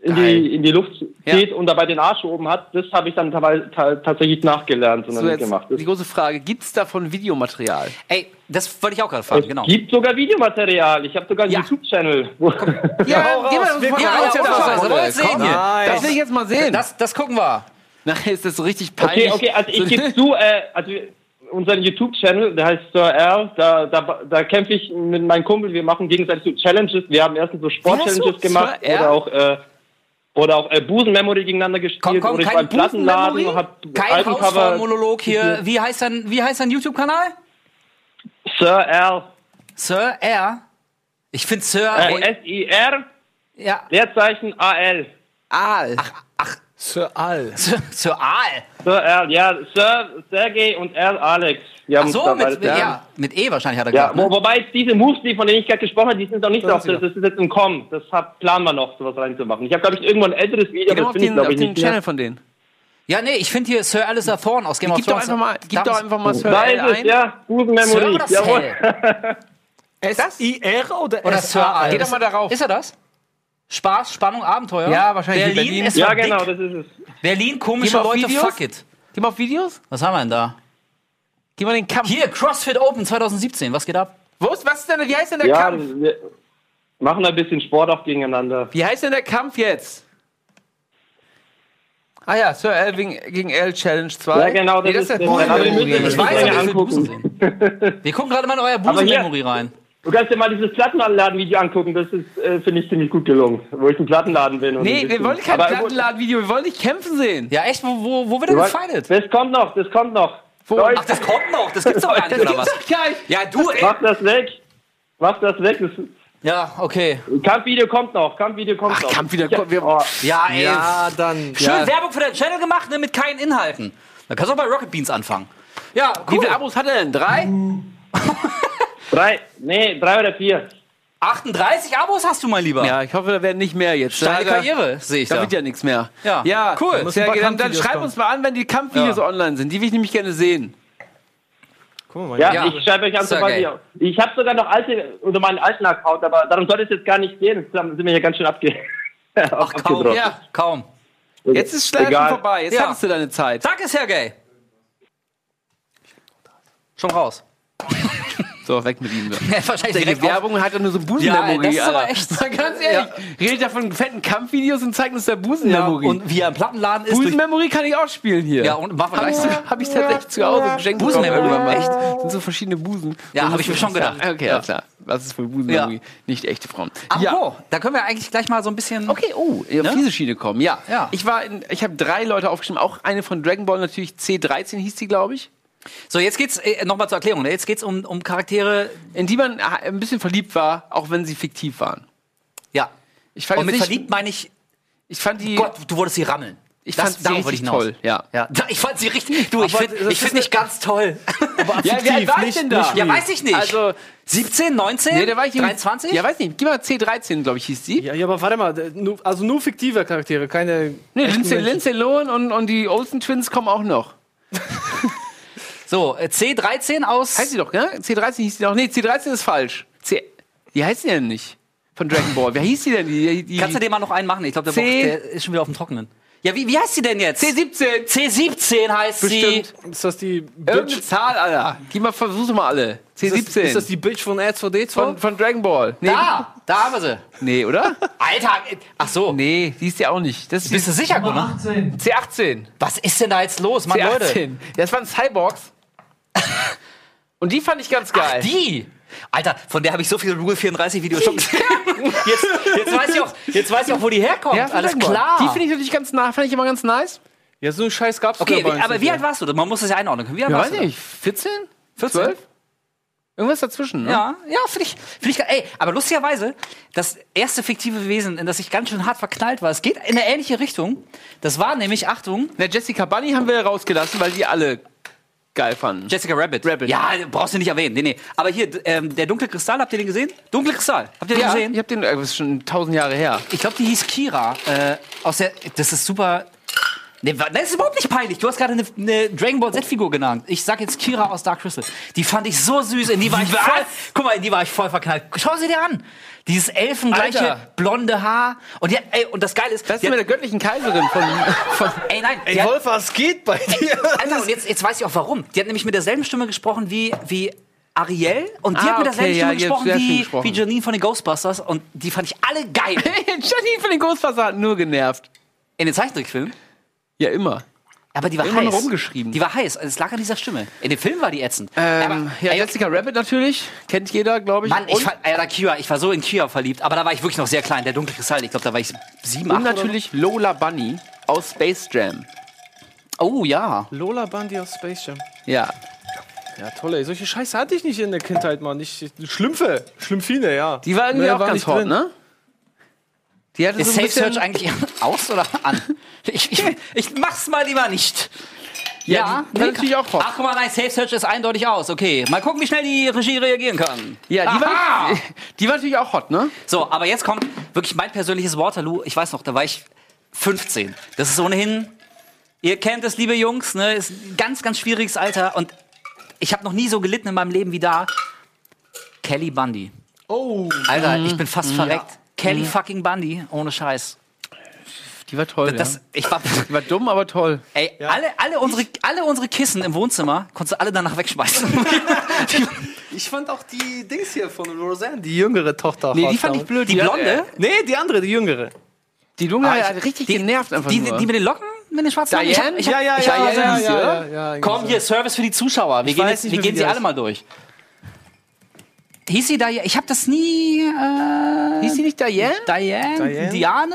in die, in die Luft Ja. zieht und dabei den Arsch oben hat. Das habe ich dann tatsächlich nachgelernt und So dann jetzt gemacht. Das die große Frage, gibt es davon Videomaterial? Ey, das wollte ich auch gerade fragen, es genau. gibt sogar Videomaterial. Ich habe sogar einen Ja. YouTube-Channel. wo- Ja, hau geh mal. Wir ja, ja, ja, was ja, wir wollen sehen hier. Das will ich jetzt mal sehen. Das, das gucken wir. Nachher ist das so richtig peinlich. Okay, okay, also So- ich gebe zu, äh, also unseren YouTube-Channel, der heißt Sir R, da, da, da kämpfe ich mit meinem Kumpel, wir machen gegenseitig so Challenges, wir haben erstens so Sport-Challenges gemacht Sir R? oder auch, äh, oder auch äh, Busen-Memory gegeneinander gespielt Komm, komm, oder ich war kein im Plattenladen hab Kein Albencover. Hausfrau-Monolog hier. Wie heißt dein, wie heißt dein YouTube-Kanal? Sir R, Sir R. Ich finde Sir. äh, S-I-R, ja. Leerzeichen A-L. Aal. Sir Al. Sir, Sir Aal. Sir R, ja, Sir Sergey und R Alex. Wir Ach so, mit, beide- ja, mit E wahrscheinlich hat er Ja, gesagt. wo, Ne? wobei diese Moves, die, von denen ich gerade gesprochen habe, die sind noch nicht drauf. Das, das ist jetzt im Kommen. Das hab, planen wir noch, sowas reinzumachen. Ich habe, glaube ich, irgendwann ein älteres Video, doch das auf ich, den, glaube auf ich, den nicht Channel mehr. von denen. Ja, nee, ich finde hier Sir Alistair Thorne aus Game of Gib doch Thrones. einfach mal, gib doch einfach mal Sir Da L ist es, ein. ja. Sir Busenmemory. oder Jawohl. Sir? S-I-R oder Oder Sir Al? Geh doch mal darauf. Ist er das? Spaß, Spannung, Abenteuer? Ja, wahrscheinlich in Berlin. Berlin. Ist Ja, genau, das ist es. Berlin, komische Leute, Videos. fuck it. Geh mal auf Videos. Was haben wir denn da? Geh mal den Kampf. Hier, CrossFit Open 2017. Was geht ab? Wo ist, was ist denn, wie heißt denn der Ja, Kampf? wir machen ein bisschen Sport auch gegeneinander. Wie heißt denn der Kampf jetzt? Ah ja, Sir L gegen, gegen L Challenge 2. Ja, genau, das nee, ist der das. Busen Aber wir Memory. müssen- Ich weiß, ich will angucken. Busen sehen. Wir gucken gerade mal in euer Aber hier- Busen-Memory rein. Du kannst dir mal dieses Plattenladen-Video angucken. Das ist, äh, finde ich, ziemlich gut gelungen. Wo ich im Plattenladen bin. Und Nee, wir wollen kein Plattenladen-Video, wir wollen dich kämpfen sehen. Ja, echt? Wo, wo, wo wird er gefeitet? Das kommt noch, das kommt noch. Wo? Ach, das kommt noch. Das gibt's doch gar nicht, oder was? doch gar nicht. Ja, du, ey. Mach das weg. Mach das weg. Das Ja, okay. Kampfvideo kommt noch. Kampfvideo kommt Ach, noch. Kampfvideo Ja, kommt- wir- oh. Ja, ey. Ja, dann. Schön Ja. Werbung für deinen Channel gemacht, ne, mit keinen Inhalten. Da kannst du auch bei Rocket Beans anfangen. Ja, Wie cool. viele Abos hat er denn? Drei? Drei, nee, drei oder vier. 38 Abos hast du, mein Lieber. Ja, ich hoffe, da werden nicht mehr jetzt. Steile Da- Karriere, sehe ich Da da. wird ja nichts mehr. Ja. ja Cool. Paar gerne. Dann Kampfvideos schreib kommen. uns mal an, wenn die Kampfvideos Ja. online sind. Die will ich nämlich gerne sehen. Guck mal, Ja, Ja. ich schreibe euch an, sobald geil. ich. Ich habe sogar noch alte, unter meinen alten Account, aber darum soll es jetzt gar nicht gehen. Jetzt sind wir hier ganz schön abge. Ach, kaum. Ja. Kaum. Jetzt ist Schleifen Egal. vorbei. Jetzt Ja. hattest du deine Zeit. Sag es, Sergej. Schon raus. So, weg mit ihm. Wahrscheinlich Die auf- Werbung hat doch nur so Ja, Busenmemory. das ist aber Alter. echt- Mal ganz ehrlich, redet ja von fetten Kampfvideos und zeigt uns der Busenmemory. Und wie er im Plattenladen ist. Busenmemory kann ich auch spielen hier. Ja, und Hab ich, gleich. hab ich tatsächlich zu Hause geschenkt. Busenmemory, irgendwann echt? Sind so verschiedene Busen. Ja, Und hab ich mir schon gedacht. Okay, Ja. klar. Was ist für Busenmemory? Ja. Nicht echte Frauen. Apropos, ja. da können wir eigentlich gleich mal so ein bisschen. Okay, oh, auf Ne? diese Schiene kommen. Ja. Ja. Ich war in, ich habe drei Leute aufgeschrieben, auch eine von Dragon Ball natürlich C13 hieß die, glaube ich, So, jetzt geht's äh, nochmal zur Erklärung. ne? Jetzt geht's um, um Charaktere. in die man ein bisschen verliebt war, auch wenn sie fiktiv waren. Ja. Ich fand Und mit jetzt verliebt meine ich, ich fand die Gott, du wolltest sie rammeln. ich Das- fand sie richtig toll, ja. Ja, ich fand sie richtig. Du, ich Aber finde ich find dich ganz toll. Ja, wie alt war ich nicht- denn da? nicht Ja, weiß ich nicht. Also 17, 19? Nee, da war ich irgendwie- 23? Ja, weiß nicht. Gib mal C13, glaube ich, hieß die. Ja, ja, aber warte mal, also nur fiktive Charaktere, keine. Nee, Lindsay. Lindsay Lohan und, und die Olsen Twins kommen auch noch. So, äh, C13 aus. Heißt sie doch, ne? C13 hieß die noch. Nee, C13 ist falsch. C wie heißt die denn nicht? Von Dragon Ball. Wer hieß die denn? Die, die, Kannst du dir mal noch einen machen? Ich glaube, der, C- braucht- der ist schon wieder auf dem Trockenen. Ja, wie, wie heißt sie denn jetzt? C17. C17 heißt Bestimmt. Ist das die Irgendeine Bitch? Zahl, Alter. Gib mal, versuch mal alle. Ist das, C17. ist das die Bitch von R2D2? von, von Dragon Ball. Nee, sie. Da, da haben wir sie. nee, oder? Alter, ach so. Nee, die ist ja auch nicht. Das ist Bist du sicher, Gunnar? C18. Was ist denn da jetzt los, Mann, Leute? C18. Das waren Cyborgs. Und die fand ich ganz geil. Die! Alter, von der habe ich so viele Rule 34 Videos schon gesehen. jetzt, jetzt, weiß ich auch, jetzt weiß ich auch, wo die herkommt. Ja, Alles klar. Die finde ich natürlich ganz nah, fand ich immer ganz nice. Ja, so ein Scheiß gab's okay, wie, aber wie alt warst du? Man muss das ja einordnen können. Wie alt Ja, warst weiß du? nicht. 14? 14? 12? Irgendwas dazwischen, ne? Ja, ja, finde ich, find ich geil. Ey, aber lustigerweise, das erste fiktive Wesen, in das ich ganz schön hart verknallt war, es geht in eine ähnliche Richtung. Das war nämlich, Achtung, Na, Jessica Bunny haben wir rausgelassen, weil die alle geil fanden. Jessica Rabbit. Rabbit. Ja, brauchst du nicht erwähnen. Nee, nee. Aber hier, ähm, der dunkle Kristall, habt ihr den gesehen? Dunkle Kristall. Habt ihr den ja, gesehen? ich hab den, äh, das ist schon tausend Jahre her. Ich glaube, die hieß Kira. Äh, aus der, das ist super. Nee, das ist überhaupt nicht peinlich. Du hast gerade eine, eine Dragon Ball Z-Figur genannt. Ich sag jetzt Kira aus Dark Crystal. Die fand ich so süß. In die war ich Was? voll, guck mal, in die war ich voll verknallt. Schau sie dir an. Dieses elfengleiche Alter. blonde Haar. Und, die, ey, und das Geile ist, Das ist mit der göttlichen Kaiserin von. von ey nein, Ey, Wolf, was geht bei dir? Alter, und jetzt, jetzt weiß ich auch warum. Die hat nämlich mit derselben Stimme gesprochen wie, wie Ariel und die Ah, hat mit derselben okay, Stimme ja, gesprochen wie, gesprochen. wie Janine von den Ghostbusters und die fand ich alle geil. Janine von den Ghostbusters hat nur genervt. In den Zeichentrickfilmen. Ja, immer. Aber die war Immer heiß. rumgeschrieben. Die war heiß. Also Es lag an dieser Stimme. In dem Film war die ätzend. Ähm, aber, ja, ey, Jessica Rabbit natürlich. Kennt jeder, glaube ich. Mann, ich und, fand, Alter, Kira, ich war so in Kira verliebt, aber da war ich wirklich noch sehr klein. Der dunkle Kristall, ich glaube, da war ich sieben, acht und natürlich Lola Bunny aus Space Jam. so. Oh ja. Lola Bundy aus Space Jam. Ja. Ja, toll, ey. Solche Scheiße hatte ich nicht in der Kindheit, Mann. Ich, Schlümpfe. Schlümpfine, ja. Die war irgendwie Mehr auch war ganz hot, drin. ne? Die hatte Ist so ein Safe Search eigentlich aus oder an? Ich, ich, ich mach's mal lieber nicht. Ja, die war natürlich auch hot. Ach, guck mal, nein, Safe Search ist eindeutig aus. Okay, mal gucken, wie schnell die Regie reagieren kann. Ja, die Aha! war, die war natürlich auch hot, ne? So, aber jetzt kommt wirklich mein persönliches Waterloo. Ich weiß noch, da war ich 15. Das ist ohnehin, ihr kennt es, liebe Jungs, ne, ist ein ganz, ganz schwieriges Alter und ich habe noch nie so gelitten in meinem Leben wie da. Kelly Bundy. Oh. Alter, ich bin fast verreckt. Kelly fucking Bundy, ohne Scheiß. Die war toll, Das, ja. ich war, Die war dumm, aber toll. ey, alle, alle, unsere, alle unsere Kissen im Wohnzimmer konntest du alle danach wegschmeißen. Ich fand auch die Dings hier von Roseanne, die jüngere Tochter. Nee, die fand ich blöd. Die hat, Blonde? äh, Nee, die andere, die jüngere. Die Lunge Ah, hat richtig genervt einfach die, nur. die mit den Locken, mit den schwarzen Locken? Ich hab, Diane? ich hab, Ja, ja, ich ja, hab, ja, ja, ja, ja, ja, Komm, hier, Service für die Zuschauer. Wir gehen, weiß jetzt, nicht wir gehen sie die alle mal durch. Hieß sie Diane? Ich habe das nie. Äh, Hieß sie nicht Diane? Diane? Diane? Diane?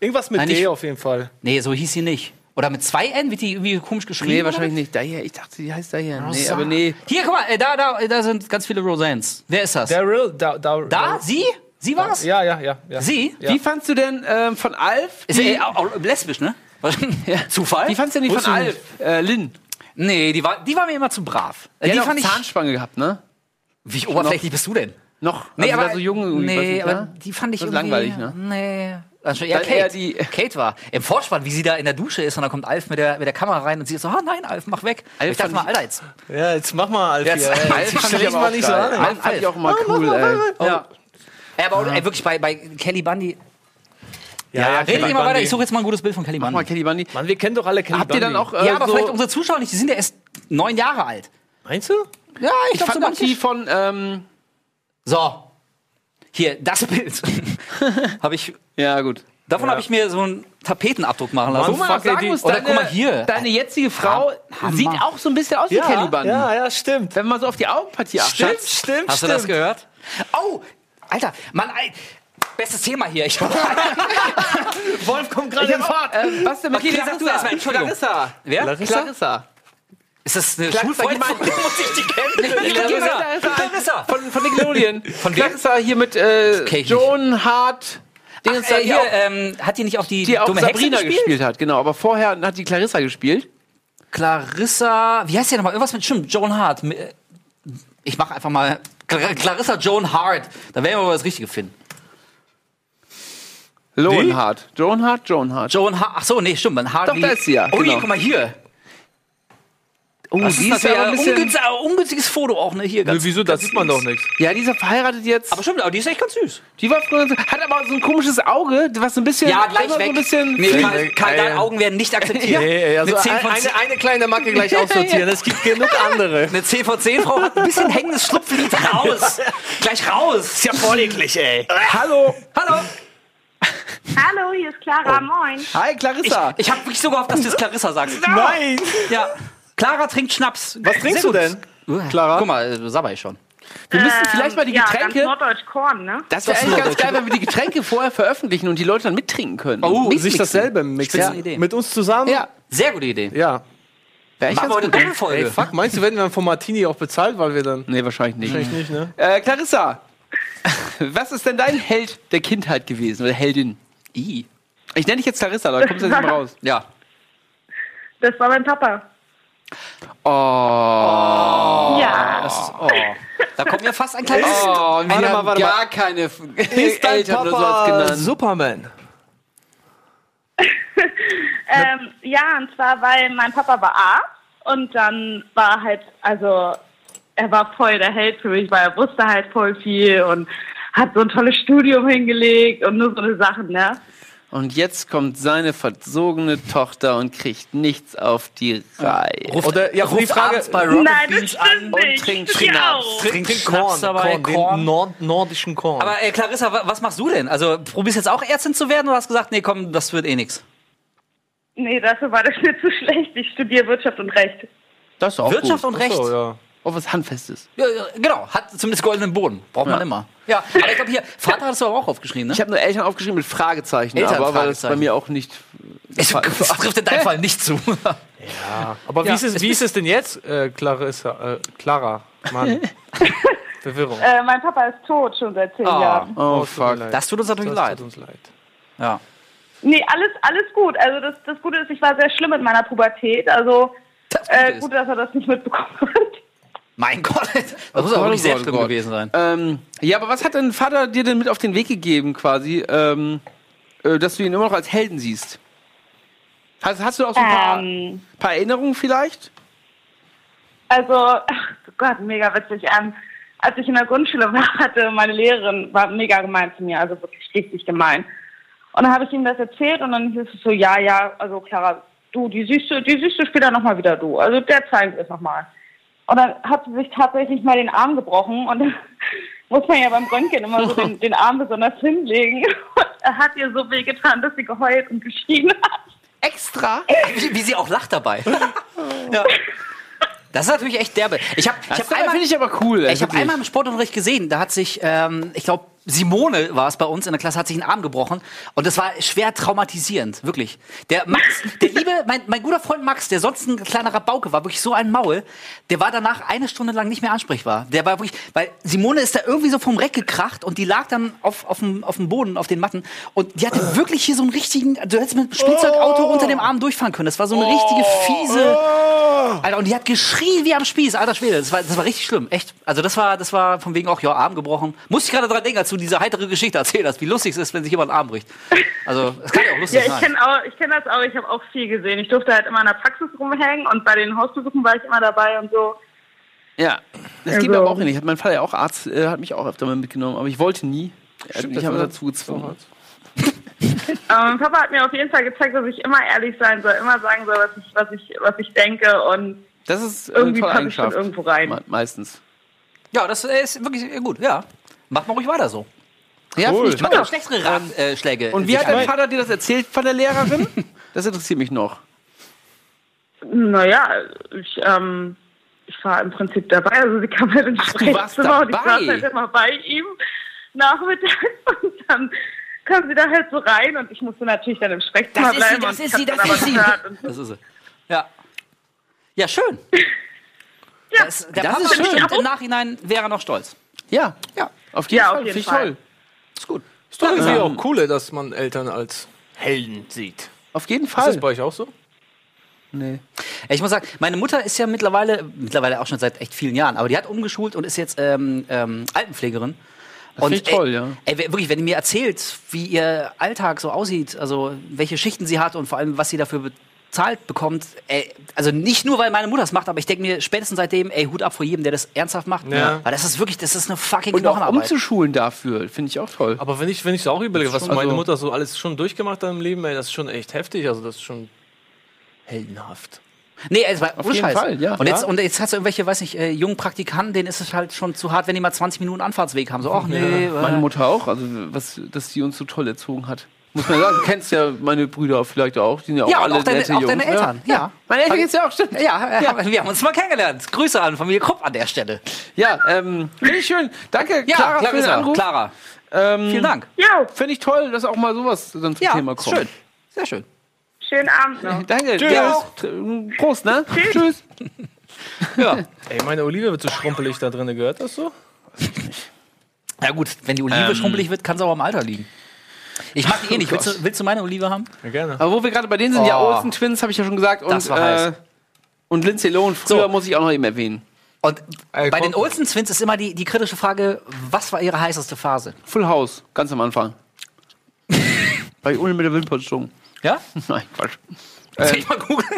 Irgendwas mit Nein, D nicht- auf jeden Fall. Nee, so hieß sie nicht. Oder mit zwei N wird die irgendwie komisch geschrieben? Nee, wahrscheinlich nicht. Diane. Ich dachte, die heißt Diane. Nee, Rosa- aber nee. Hier, guck mal, äh, da, da, da sind ganz viele Roseannes. Wer ist das? Daryl, da, da, da? Sie? Sie war's? Ja, ja, ja. ja. Sie? Ja. Wie fandst du denn ähm, von Alf? Ist die, äh, auch, lesbisch, ne? Zufall? wie fandst du denn die von Alf? Äh, Lynn. Nee, die war, die war mir immer zu brav. Die, die hat fand auch ich. Zahnspange gehabt, ne? Wie oberflächlich bist du denn? Noch. Nee, also aber war so jung Nee, nicht, aber die fand ich Das ist irgendwie langweilig, ne? Nee. Also, ja, eher Kate. die- Kate war im Vorspann, wie sie da in der Dusche ist und dann kommt Alf mit der, mit der Kamera rein und sie ist so, oh nein, Alf, mach weg. Alf ich dachte fand mal, ich- Alter, jetzt. Ja, jetzt mach mal, Alfie. Jetzt-. Alf Jetzt fand stell ich aber mal nicht so an. ey. Alf fand ich auch immer cool, ey. Ja. Ja, aber auch, ey, wirklich bei, bei Kelly Bundy, Ja, redet Kelly ihr mal weiter. Bundy. Ich suche jetzt mal ein gutes Bild von Kelly Mach mal Bundy. Kelly Bundy. Mann, wir kennen doch alle Kelly Habt ihr dann Bundy. auch äh, Ja, aber so, vielleicht unsere Zuschauer nicht, die sind ja erst neun Jahre alt. Meinst du? Ja, ich ich glaube so fand auch die von ähm, So. Hier, das Bild. habe ich, ja gut. davon Ja. habe ich mir so einen Tapetenabdruck machen lassen. Auch fuck, sagen die- muss, Oder deine, guck mal hier. deine jetzige Frau Hammer. sieht auch so ein bisschen aus wie Kelly Bundy. ja, ja, stimmt. Wenn man so auf die Augenpartie achtet. Stimmt, stimmt, Hast du stimmt. das gehört? Oh, Alter, Mann, ey, bestes Thema hier. Ich, Wolf kommt gerade in Fahrt. äh, was denn mit Okay, Clarissa? sag du erst mal, Entschuldigung. Clarissa. Wer? Clarissa? Clarissa. Ist das eine Schulfreundin? die meint- Muss ich die kennen? Clarissa. Clarissa. Von, von Nickelodeon. Von? Clarissa hier mit äh, Joan Hart. Ach, äh, hier, auch, ähm, hat die nicht auch die, die auch dumme Sabrina Hexe gespielt? hat, genau. Aber vorher hat die Clarissa gespielt. Clarissa, wie heißt die nochmal? Irgendwas mit, stimmt, Joan Hart. Mi- Ich mache einfach mal Cla- Clarissa Joan Hart. Da werden wir aber das Richtige finden. Lohan Wie? Hart. Joan Hart, Joan Hart. Joan Hart. Ach so, nee, stimmt. Man Hart Doch, da ist sie ja, Oh, genau. hier, guck mal hier. Oh, Das die ist ist ja ein ungünstiges, ungünstiges Foto auch, ne? Hier Nö, ganz. wieso? Da sieht man doch nichts. Ja, die ist ja verheiratet jetzt. Aber stimmt, aber die ist echt ganz süß. die war früher, hat aber so ein komisches Auge, was so ein bisschen. Ja, gleich immer So weg. ein bisschen nee, viel- Karl, Karl, deine. Augen werden nicht akzeptiert. Nee, also eine, 10 ein, von 10, eine, eine kleine Macke gleich aussortieren. Es gibt genug andere. eine 10 von 10 Frau hat ein bisschen hängendes Schlupflied. Raus! gleich raus! Ist ja voll eklig, ey. Hallo. Hallo! Hallo, hier ist Clara, moin. Hi, Ich, Clarissa. ich habe wirklich so gehofft, dass du es Clarissa sagst. Nein. Ja. Clara trinkt Schnaps. Was trinkst du denn? Clara? Guck mal, äh, sabber ich schon. wir müssten vielleicht mal die ja, Getränke. ganz norddeutsch Korn, ne? Das wäre eigentlich ganz geil, wenn wir die Getränke vorher veröffentlichen und die Leute dann mittrinken können. Oh, Mit sich mixen. dasselbe mixen. Spitze Idee. Mit uns zusammen? Ja, Sehr gute Idee. Ja. wäre echt Machen wir heute ganz eine gut. Doppelfolge. Ey, fuck, meinst du, werden wir dann von Martini auch bezahlt, weil wir dann... Nee, wahrscheinlich nicht. Wahrscheinlich nicht, ne? Äh, Clarissa, was ist denn dein Held der Kindheit gewesen oder Heldin? I. Ich nenne dich jetzt Clarissa, da kommst du jetzt nicht mehr raus. Ja. Das war mein Papa. Oh. Ja. Oh. Da kommt mir fast ein kleines. Oh, wir Warte mal, haben warte gar mal. keine Ist dein Eltern oder sowas Papa genannt. Superman? Ähm, ja, und zwar, weil mein Papa war Arzt und dann war halt, also, er war voll der Held für mich, weil er wusste halt voll viel und hat so ein tolles Studium hingelegt und nur so eine Sachen, ne? Und jetzt kommt seine versogene Tochter und kriegt nichts auf die Reihe. Oder, ja, die Ruft Frage... abends bei Rocket Nein, das Beans an. stimmt und nicht. trinkt Schnaps. auch. Trink, Korn, dabei, Korn, Korn. den Nord nordischen Korn. Aber äh, Clarissa, wa- was machst du denn? Also probierst jetzt auch Ärztin zu werden oder hast gesagt, nee, komm, das wird eh nix? Nee, dafür war das mir zu schlecht. Ich studiere Wirtschaft und Recht. Das ist auch Wirtschaft gut. und Recht. so, ja. Auch was Handfestes. Ja, ja, genau, hat zumindest goldenen Boden. Braucht man Ja. immer. Ja, aber ich glaube hier, Vater hattest du aber auch aufgeschrieben, ne? Ich habe nur Eltern aufgeschrieben mit Fragezeichen, Eltern, aber weil das bei mir auch nicht. Es das trifft in deinem Fall nicht zu. Aber wie, Ja, ist es, wie ist es denn jetzt, äh, Clarissa? Äh, Clara, Mann. Verwirrung. Äh, mein Papa ist tot, schon seit zehn Ah. Jahren. Oh, fuck. Das tut uns natürlich Das leid. tut uns leid. Ja. Nee, alles, alles gut. Also das, das Gute ist, ich war sehr schlimm mit meiner Pubertät. Also Das äh, ist- gut, dass er das nicht mitbekommen hat. Mein Gott, das muss aber wirklich sehr schlimm gewesen sein. Ähm, ja, aber was hat dein Vater dir denn mit auf den Weg gegeben, quasi, ähm, äh, dass du ihn immer noch als Helden siehst? Hast, hast du auch so ein paar, Ähm, paar Erinnerungen vielleicht? also, ach Gott, mega witzig. Ähm, als ich in der Grundschule war, hatte meine Lehrerin, war mega gemein zu mir, also wirklich richtig gemein. Und dann habe ich ihm das erzählt und dann hieß es so, ja, ja, also Clara, du, die siehst du, die siehst du später nochmal wieder du. Also der zeigen wir es nochmal. Und dann hat sie sich tatsächlich mal den Arm gebrochen und dann muss man ja beim Röntgen immer so den, den Arm besonders hinlegen. Und er hat ihr so wehgetan, dass sie geheult und geschrien hat. Extra? Wie, wie sie auch lacht dabei. ja. Das ist natürlich echt derbe. Ich habe ich Das hab einmal, finde ich aber cool. ich einmal im Sportunterricht gesehen, da hat sich, ähm, ich glaube, Simone war es bei uns in der Klasse, hat sich einen Arm gebrochen. Und das war schwer traumatisierend, wirklich. Der Max, der liebe, mein, mein guter Freund Max, der sonst ein kleiner Rabauke war, wirklich so ein Maul, der war danach eine Stunde lang nicht mehr ansprechbar. Der war wirklich, weil Simone ist da irgendwie so vom Reck gekracht und die lag dann auf, auf, dem, auf dem Boden, auf den Matten. Und die hatte wirklich hier so einen richtigen, du hättest mit dem Spielzeugauto unter dem Arm durchfahren können. Das war so eine richtige fiese. Alter, und die hat geschrien wie am Spieß, alter Schwede. Das war, das war richtig schlimm, echt. Also das war, das war von wegen auch, ja, Arm gebrochen. Musste ich gerade dran denken, als du diese heitere Geschichte erzählt hast, wie lustig es ist, wenn sich jemand einen Arm bricht. Also, es kann ja auch lustig Ja, ich sein. kenne auch, ich kenne das auch. Ich habe auch viel gesehen. Ich durfte halt immer in der Praxis rumhängen und bei den Hausbesuchen war ich immer dabei und so. Ja, das Also- geht mir aber auch nicht. Hat mein Vater ja auch Arzt, äh, hat mich auch öfter mal mitgenommen, aber ich wollte nie. Hat Stimmt, aber war- dazu gezwungen. Aber mein Papa hat mir auf jeden Fall gezeigt, dass ich immer ehrlich sein soll, immer sagen soll, was ich, was ich, was ich denke und Das ist irgendwie eine tolle passe ich schon irgendwo rein. Me- Meistens. Ja, das äh, ist wirklich äh, gut, ja. Macht mal ruhig weiter so. Ja, Cool. ich Mach noch schlechtere Rat, äh, Schläge. Und wie sich hat dein ein. Vater dir das erzählt von der Lehrerin? Das interessiert mich noch. Naja, ich, ähm, ich war im Prinzip dabei. Also sie kam halt ins Ach, du warst Sprechzimmer und ich saß halt immer bei ihm nachmittags und dann kam sie da halt so rein und ich musste natürlich dann im Sprechzimmer Das ist sie, bleiben. das und ist sie, das ist sie. Das ist sie. Ja. Ja, schön. Ja, Das, der das Papa ist schön. bestimmt im Nachhinein wäre er noch stolz. Ja, Ja, auf jeden Ja, Fall. auf jeden Finde ich Fall. toll. ist gut. Ist doch irgendwie Ja. auch cool, dass man Eltern als Helden sieht. Auf jeden Ist Fall. das bei euch auch so? nee. Ich muss sagen, meine Mutter ist ja mittlerweile, mittlerweile auch schon seit echt vielen Jahren, aber die hat umgeschult und ist jetzt ähm, ähm, Altenpflegerin. und find ich toll, ey, ja. Ey, wirklich, wenn die mir erzählt, wie ihr Alltag so aussieht, also welche Schichten sie hat und vor allem, was sie dafür bezahlt bekommt, ey, also nicht nur, weil meine Mutter es macht, aber ich denke mir spätestens seitdem, ey, Hut ab vor jedem, der das ernsthaft macht. Ja. Weil das ist wirklich, das ist eine fucking Und auch umzuschulen dafür, finde ich auch toll. Aber wenn ich, wenn ich so auch überlege, was meine also- Mutter so alles schon durchgemacht hat im Leben, ey, das ist schon echt heftig. Also das ist schon heldenhaft. Nee, es war Auf ohne jeden Scheiß. Fall, ja. Und jetzt, Ja. und jetzt hast du irgendwelche, weiß nicht, äh, jungen Praktikanten, denen ist es halt schon zu hart, wenn die mal 20 Minuten Anfahrtsweg haben. So, ach nee, äh, Meine Mutter auch, also was, dass sie uns so toll erzogen hat. Muss man sagen, du kennst ja meine Brüder vielleicht auch, die sind ja auch Ja, alle auch deine, nette auch Jungs. deine ne? Eltern. Ja. Meine Eltern geht's ja auch, stimmt. Ja, ja, wir haben uns mal kennengelernt. Grüße an Familie Krupp an der Stelle. Ja, ähm, finde ich schön. Danke, Ja, Clara, für den Clarissa, Anruf. Clara. Ähm, Vielen Dank. Jo, Finde ich toll, dass auch mal sowas dann zum Ja, Thema kommt. schön. Sehr schön. schönen Abend noch. Danke. Tschüss. Ja, Prost, ne? Tschüss. Ja. Ey, meine Olive wird so schrumpelig da drin, gehört das so? ja gut, wenn die Olive schrumpelig wird, kann es auch am Alter liegen. Ich mag die eh nicht. Willst du, willst du meine Olive haben? Ja, gerne. Aber wo wir gerade bei denen sind, ja, Oh. Olsen Twins, habe ich ja schon gesagt. Und, Das war heiß. äh, und Lindsay Lohan, früher So. muss ich auch noch eben erwähnen. Und Ey, bei komm. den Olsen Twins ist immer die, die kritische Frage, was war ihre heißeste Phase? Full House, ganz am Anfang. Bei ohne mit der Wimpernstumm. Ja? Nein, Quatsch. Soll ich mal googeln?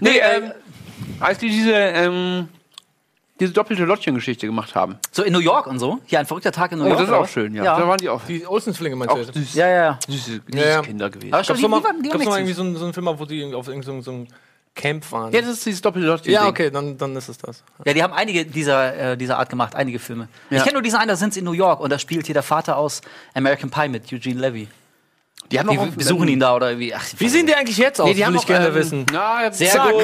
Nee, ähm, als die diese, ähm, diese doppelte Lottchen-Geschichte gemacht haben. So in New York und so? Hier ein verrückter Tag in New Oh, York. das ist auch schön, ja. Ja. Da waren die auch, Die Olsen-Zwillinge meinst auch du süß, Ja, ja, süße, süße Ja, ja. Kinder gewesen. Aber Gab's stimmt, noch die, mal, die waren, die waren gab's noch mal echt irgendwie so einen, so einen Film, wo die auf irgendeinem so, einem Camp waren? Ja, das ist dieses doppelte Lottchen. Ja, okay, dann, dann ist es das. Ja, die haben einige dieser, äh, dieser Art gemacht, einige Filme. Ich Ja. kenne nur diesen einen, da sind sie in New York und da spielt hier der Vater aus American Pie mit, Eugene Levy. Die haben Die auch besuchen ihn da oder irgendwie. Ach, Wie sehen die eigentlich jetzt aus? Nee, die Will haben ich auch, gerne ähm, wissen. Na, Sehr Zack. gut.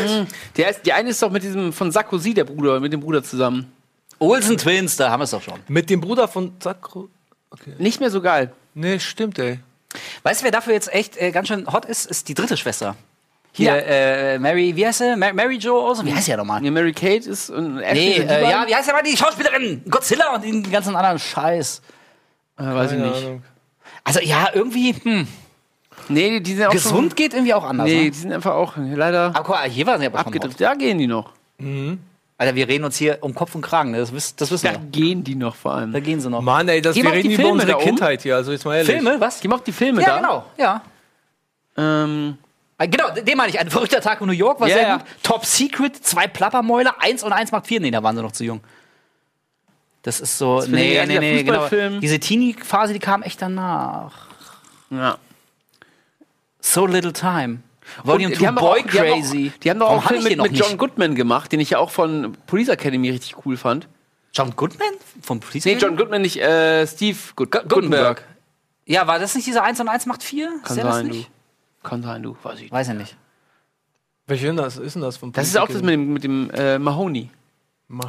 Der ist, die eine ist doch mit diesem von Sarkozy, der Bruder, mit dem Bruder zusammen. Olsen Twins, da haben wir es doch schon. Mit dem Bruder von Zakro. Okay. Nicht mehr so geil. Nee, stimmt, ey. Weißt du, wer dafür jetzt echt äh, ganz schön hot ist? Ist die dritte Schwester. Hier, Ja. äh, Mary, wie heißt sie? Ma Mary Jo Olsen? Wie heißt sie ja nochmal? Nee, Mary Kate ist und Ashley Nee, sind die äh, ja, wie heißt ja mal die Schauspielerin? Godzilla und den ganzen anderen Scheiß. Äh, weiß ich Keine nicht. Ahnung. Also ja, irgendwie, hm, Nee, die, sind auch gesund geht irgendwie auch Schon, anders. nee, ne? die sind einfach auch leider Aber guck mal, hier waren sie aber schon abgedriftet. Da gehen die noch. Alter, wir reden uns hier um Kopf und Kragen, ne? das, wiss, das wissen Da wir. gehen die noch vor allem. Da gehen sie noch. Mann, ey, das, Geh wir mal auf reden die über Filme unsere da oben. Kindheit hier, also jetzt mal ehrlich. Filme, was? Die macht die Filme Ja, da. genau, ja. Ähm, Äh, Genau, den meine ich. Ein verrückter Tag in New York war Ja, sehr ja. gut. Top Secret, zwei Plappermäuler, eins und eins macht vier. Nee, da waren sie noch zu jung. Das ist so, ich nee, nee, nee, genau. Diese Teenie-Phase, die kam echt danach. ja. So Little Time. Volume Und 2, haben doch Boy auch- die haben Crazy. Auch, die haben doch auch hab einen ich Film mit, noch mit? John Goodman gemacht, den ich ja auch von Police Academy richtig cool fand. John Goodman? Vom Police Nee, Academy? John Goodman nicht, äh, Steve Good Gu- Gutenberg. Ja, war das nicht dieser 1 und 1 macht 4? Kann ist der sein, das nicht? du. Kann sein, du. Weiß ich nicht. Weiß ich nicht. Welche denn das ist denn das von Das ist auch das mit dem, mit dem äh, Mahoney.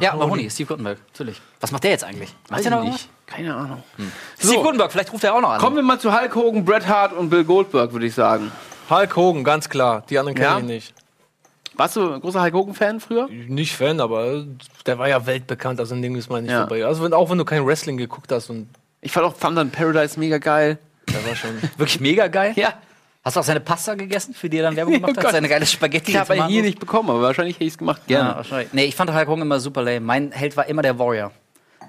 Ja, Mahoney, Steve Gutenberg, natürlich. Was macht der jetzt eigentlich? Macht Weiß der ich noch nicht. Keine Ahnung. was? Steve Gutenberg, vielleicht ruft er auch noch an. Kommen wir mal zu Hulk Hogan, Bret Hart und Bill Goldberg, würde ich sagen. Hulk Hogan, ganz klar. Die anderen kenne Ja? ich nicht. Warst du ein großer Hulk Hogan-Fan früher? Nicht Fan, aber der war ja weltbekannt, also ein Ding ist mal nicht Ja. vorbei. Also wenn, auch wenn du kein Wrestling geguckt hast und Ich fand auch Thunder in Paradise mega geil. der war schon. Wirklich mega geil. Ja. Hast du auch seine Pasta gegessen, für die er dann Werbung gemacht Oh hat? Gott. Seine geile Spaghetti. Ich habe hier nicht bekommen, aber wahrscheinlich hätte ich es gemacht. Ja, Gerne. wahrscheinlich. Nee, ich fand Hulk Hogan immer super lame. Mein Held war immer der Warrior.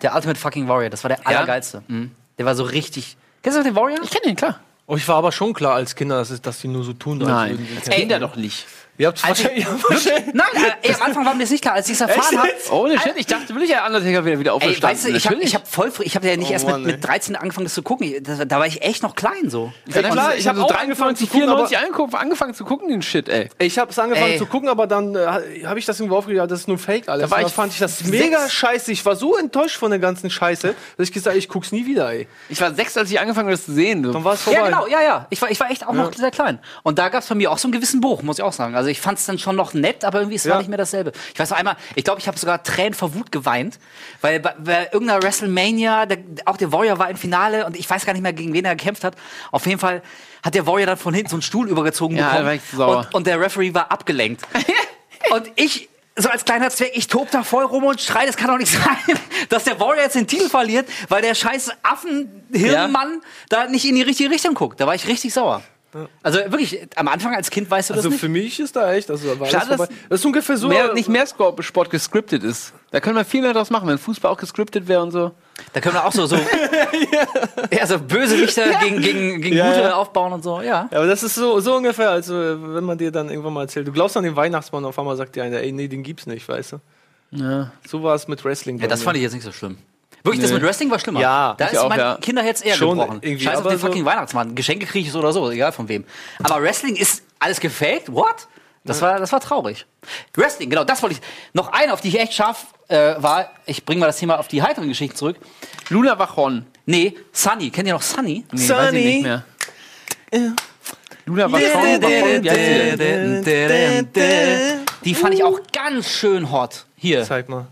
Der Ultimate fucking Warrior. Das war der allergeilste. Mhm. Der war so richtig. Kennst du den Warrior? Ich kenne ihn, klar. Oh, ich war aber schon klar als Kinder, dass, es, dass die nur so tun, als Nein, als. Kinder doch nicht. Ihr habt Also, wahrscheinlich, wahrscheinlich Nein, äh, ey, am Anfang war mir das nicht klar, als ich es erfahren habe. Ohne Shit, ich dachte wirklich, der Undertaker wäre wieder Ey, auferstanden. weißt du, ich habe ich hab voll, ich habe ja nicht Oh erst Mann, mit, ey. mit 13 angefangen, das zu gucken. Da, da war ich echt noch klein so. Ja, klar, klar, ich ich hab habe so auch 93, angefangen zu gucken, 94 angeguckt, angefangen zu gucken, den Shit, ey. Ich habe es angefangen Ey. zu gucken, aber dann äh, habe ich das irgendwo aufgegeben, das ist nur Fake alles. Da war Und ich dann fand ich das sechs. mega scheiße. Ich war so enttäuscht von der ganzen Scheiße, dass ich gesagt habe, ich guck's nie wieder, ey. Ich war sechs, als ich angefangen habe, das zu sehen. Dann Du. war es vorbei. Ja, genau, ja, ja. Ich war, ich war echt auch noch sehr klein. Und da gab es bei mir auch so einen gewissen Bruch, muss ich auch sagen. Also ich fand es dann schon noch nett, aber irgendwie es war Ja. nicht mehr dasselbe. Ich weiß noch einmal, ich glaube, ich habe sogar Tränen vor Wut geweint, weil bei, bei irgendeiner WrestleMania, der, auch der Warrior war im Finale und ich weiß gar nicht mehr, gegen wen er gekämpft hat. Auf jeden Fall hat der Warrior dann von hinten so einen Stuhl übergezogen Ja, bekommen war ich sauer. und, und der Referee war abgelenkt. und ich so als kleiner Zweck, ich tob da voll rum und schrei, das kann doch nicht sein, dass der Warrior jetzt den Titel verliert, weil der scheiß Affenhirnmann da nicht in die richtige Richtung guckt. Da war ich richtig sauer. Also wirklich, am Anfang als Kind weißt du Also das für nicht. mich ist da echt, also da war Klar, alles vorbei. das- Das ist ungefähr so. Mehr, nicht mehr Sport gescriptet ist. Da können wir viel mehr draus machen, wenn Fußball auch gescriptet wäre und so. Da können wir auch so, so, ja, so Bösewichter gegen, gegen, gegen Ja, Gute ja. aufbauen und so, ja. Ja, aber das ist so, so ungefähr, also wenn man dir dann irgendwann mal erzählt, du glaubst an den Weihnachtsmann, auf einmal sagt dir einer, ey, nee, den gibt's nicht, weißt du? Ja. So war es mit Wrestling. Ja, das fand ich jetzt nicht so schlimm. Wirklich, das mit Wrestling war schlimmer. Ja, da ist auch, mein ja. Kinderherz eher Schon gebrochen. Scheiß auf den so- fucking Weihnachtsmann. Geschenke kriege ich so oder so, egal von wem. Aber Wrestling ist alles gefaked? What? Das war, das war traurig. Wrestling, genau, das wollte ich. Noch eine, auf die ich echt scharf äh, war. Ich bringe mal das Thema auf die heiteren Geschichten zurück. Luna Wachon. Nee, Sunny. Kennt ihr noch Sunny? Nee, weiß ich nicht mehr. Luna Wachon. Die fand ich auch ganz schön hot. Hier. Zeig mal.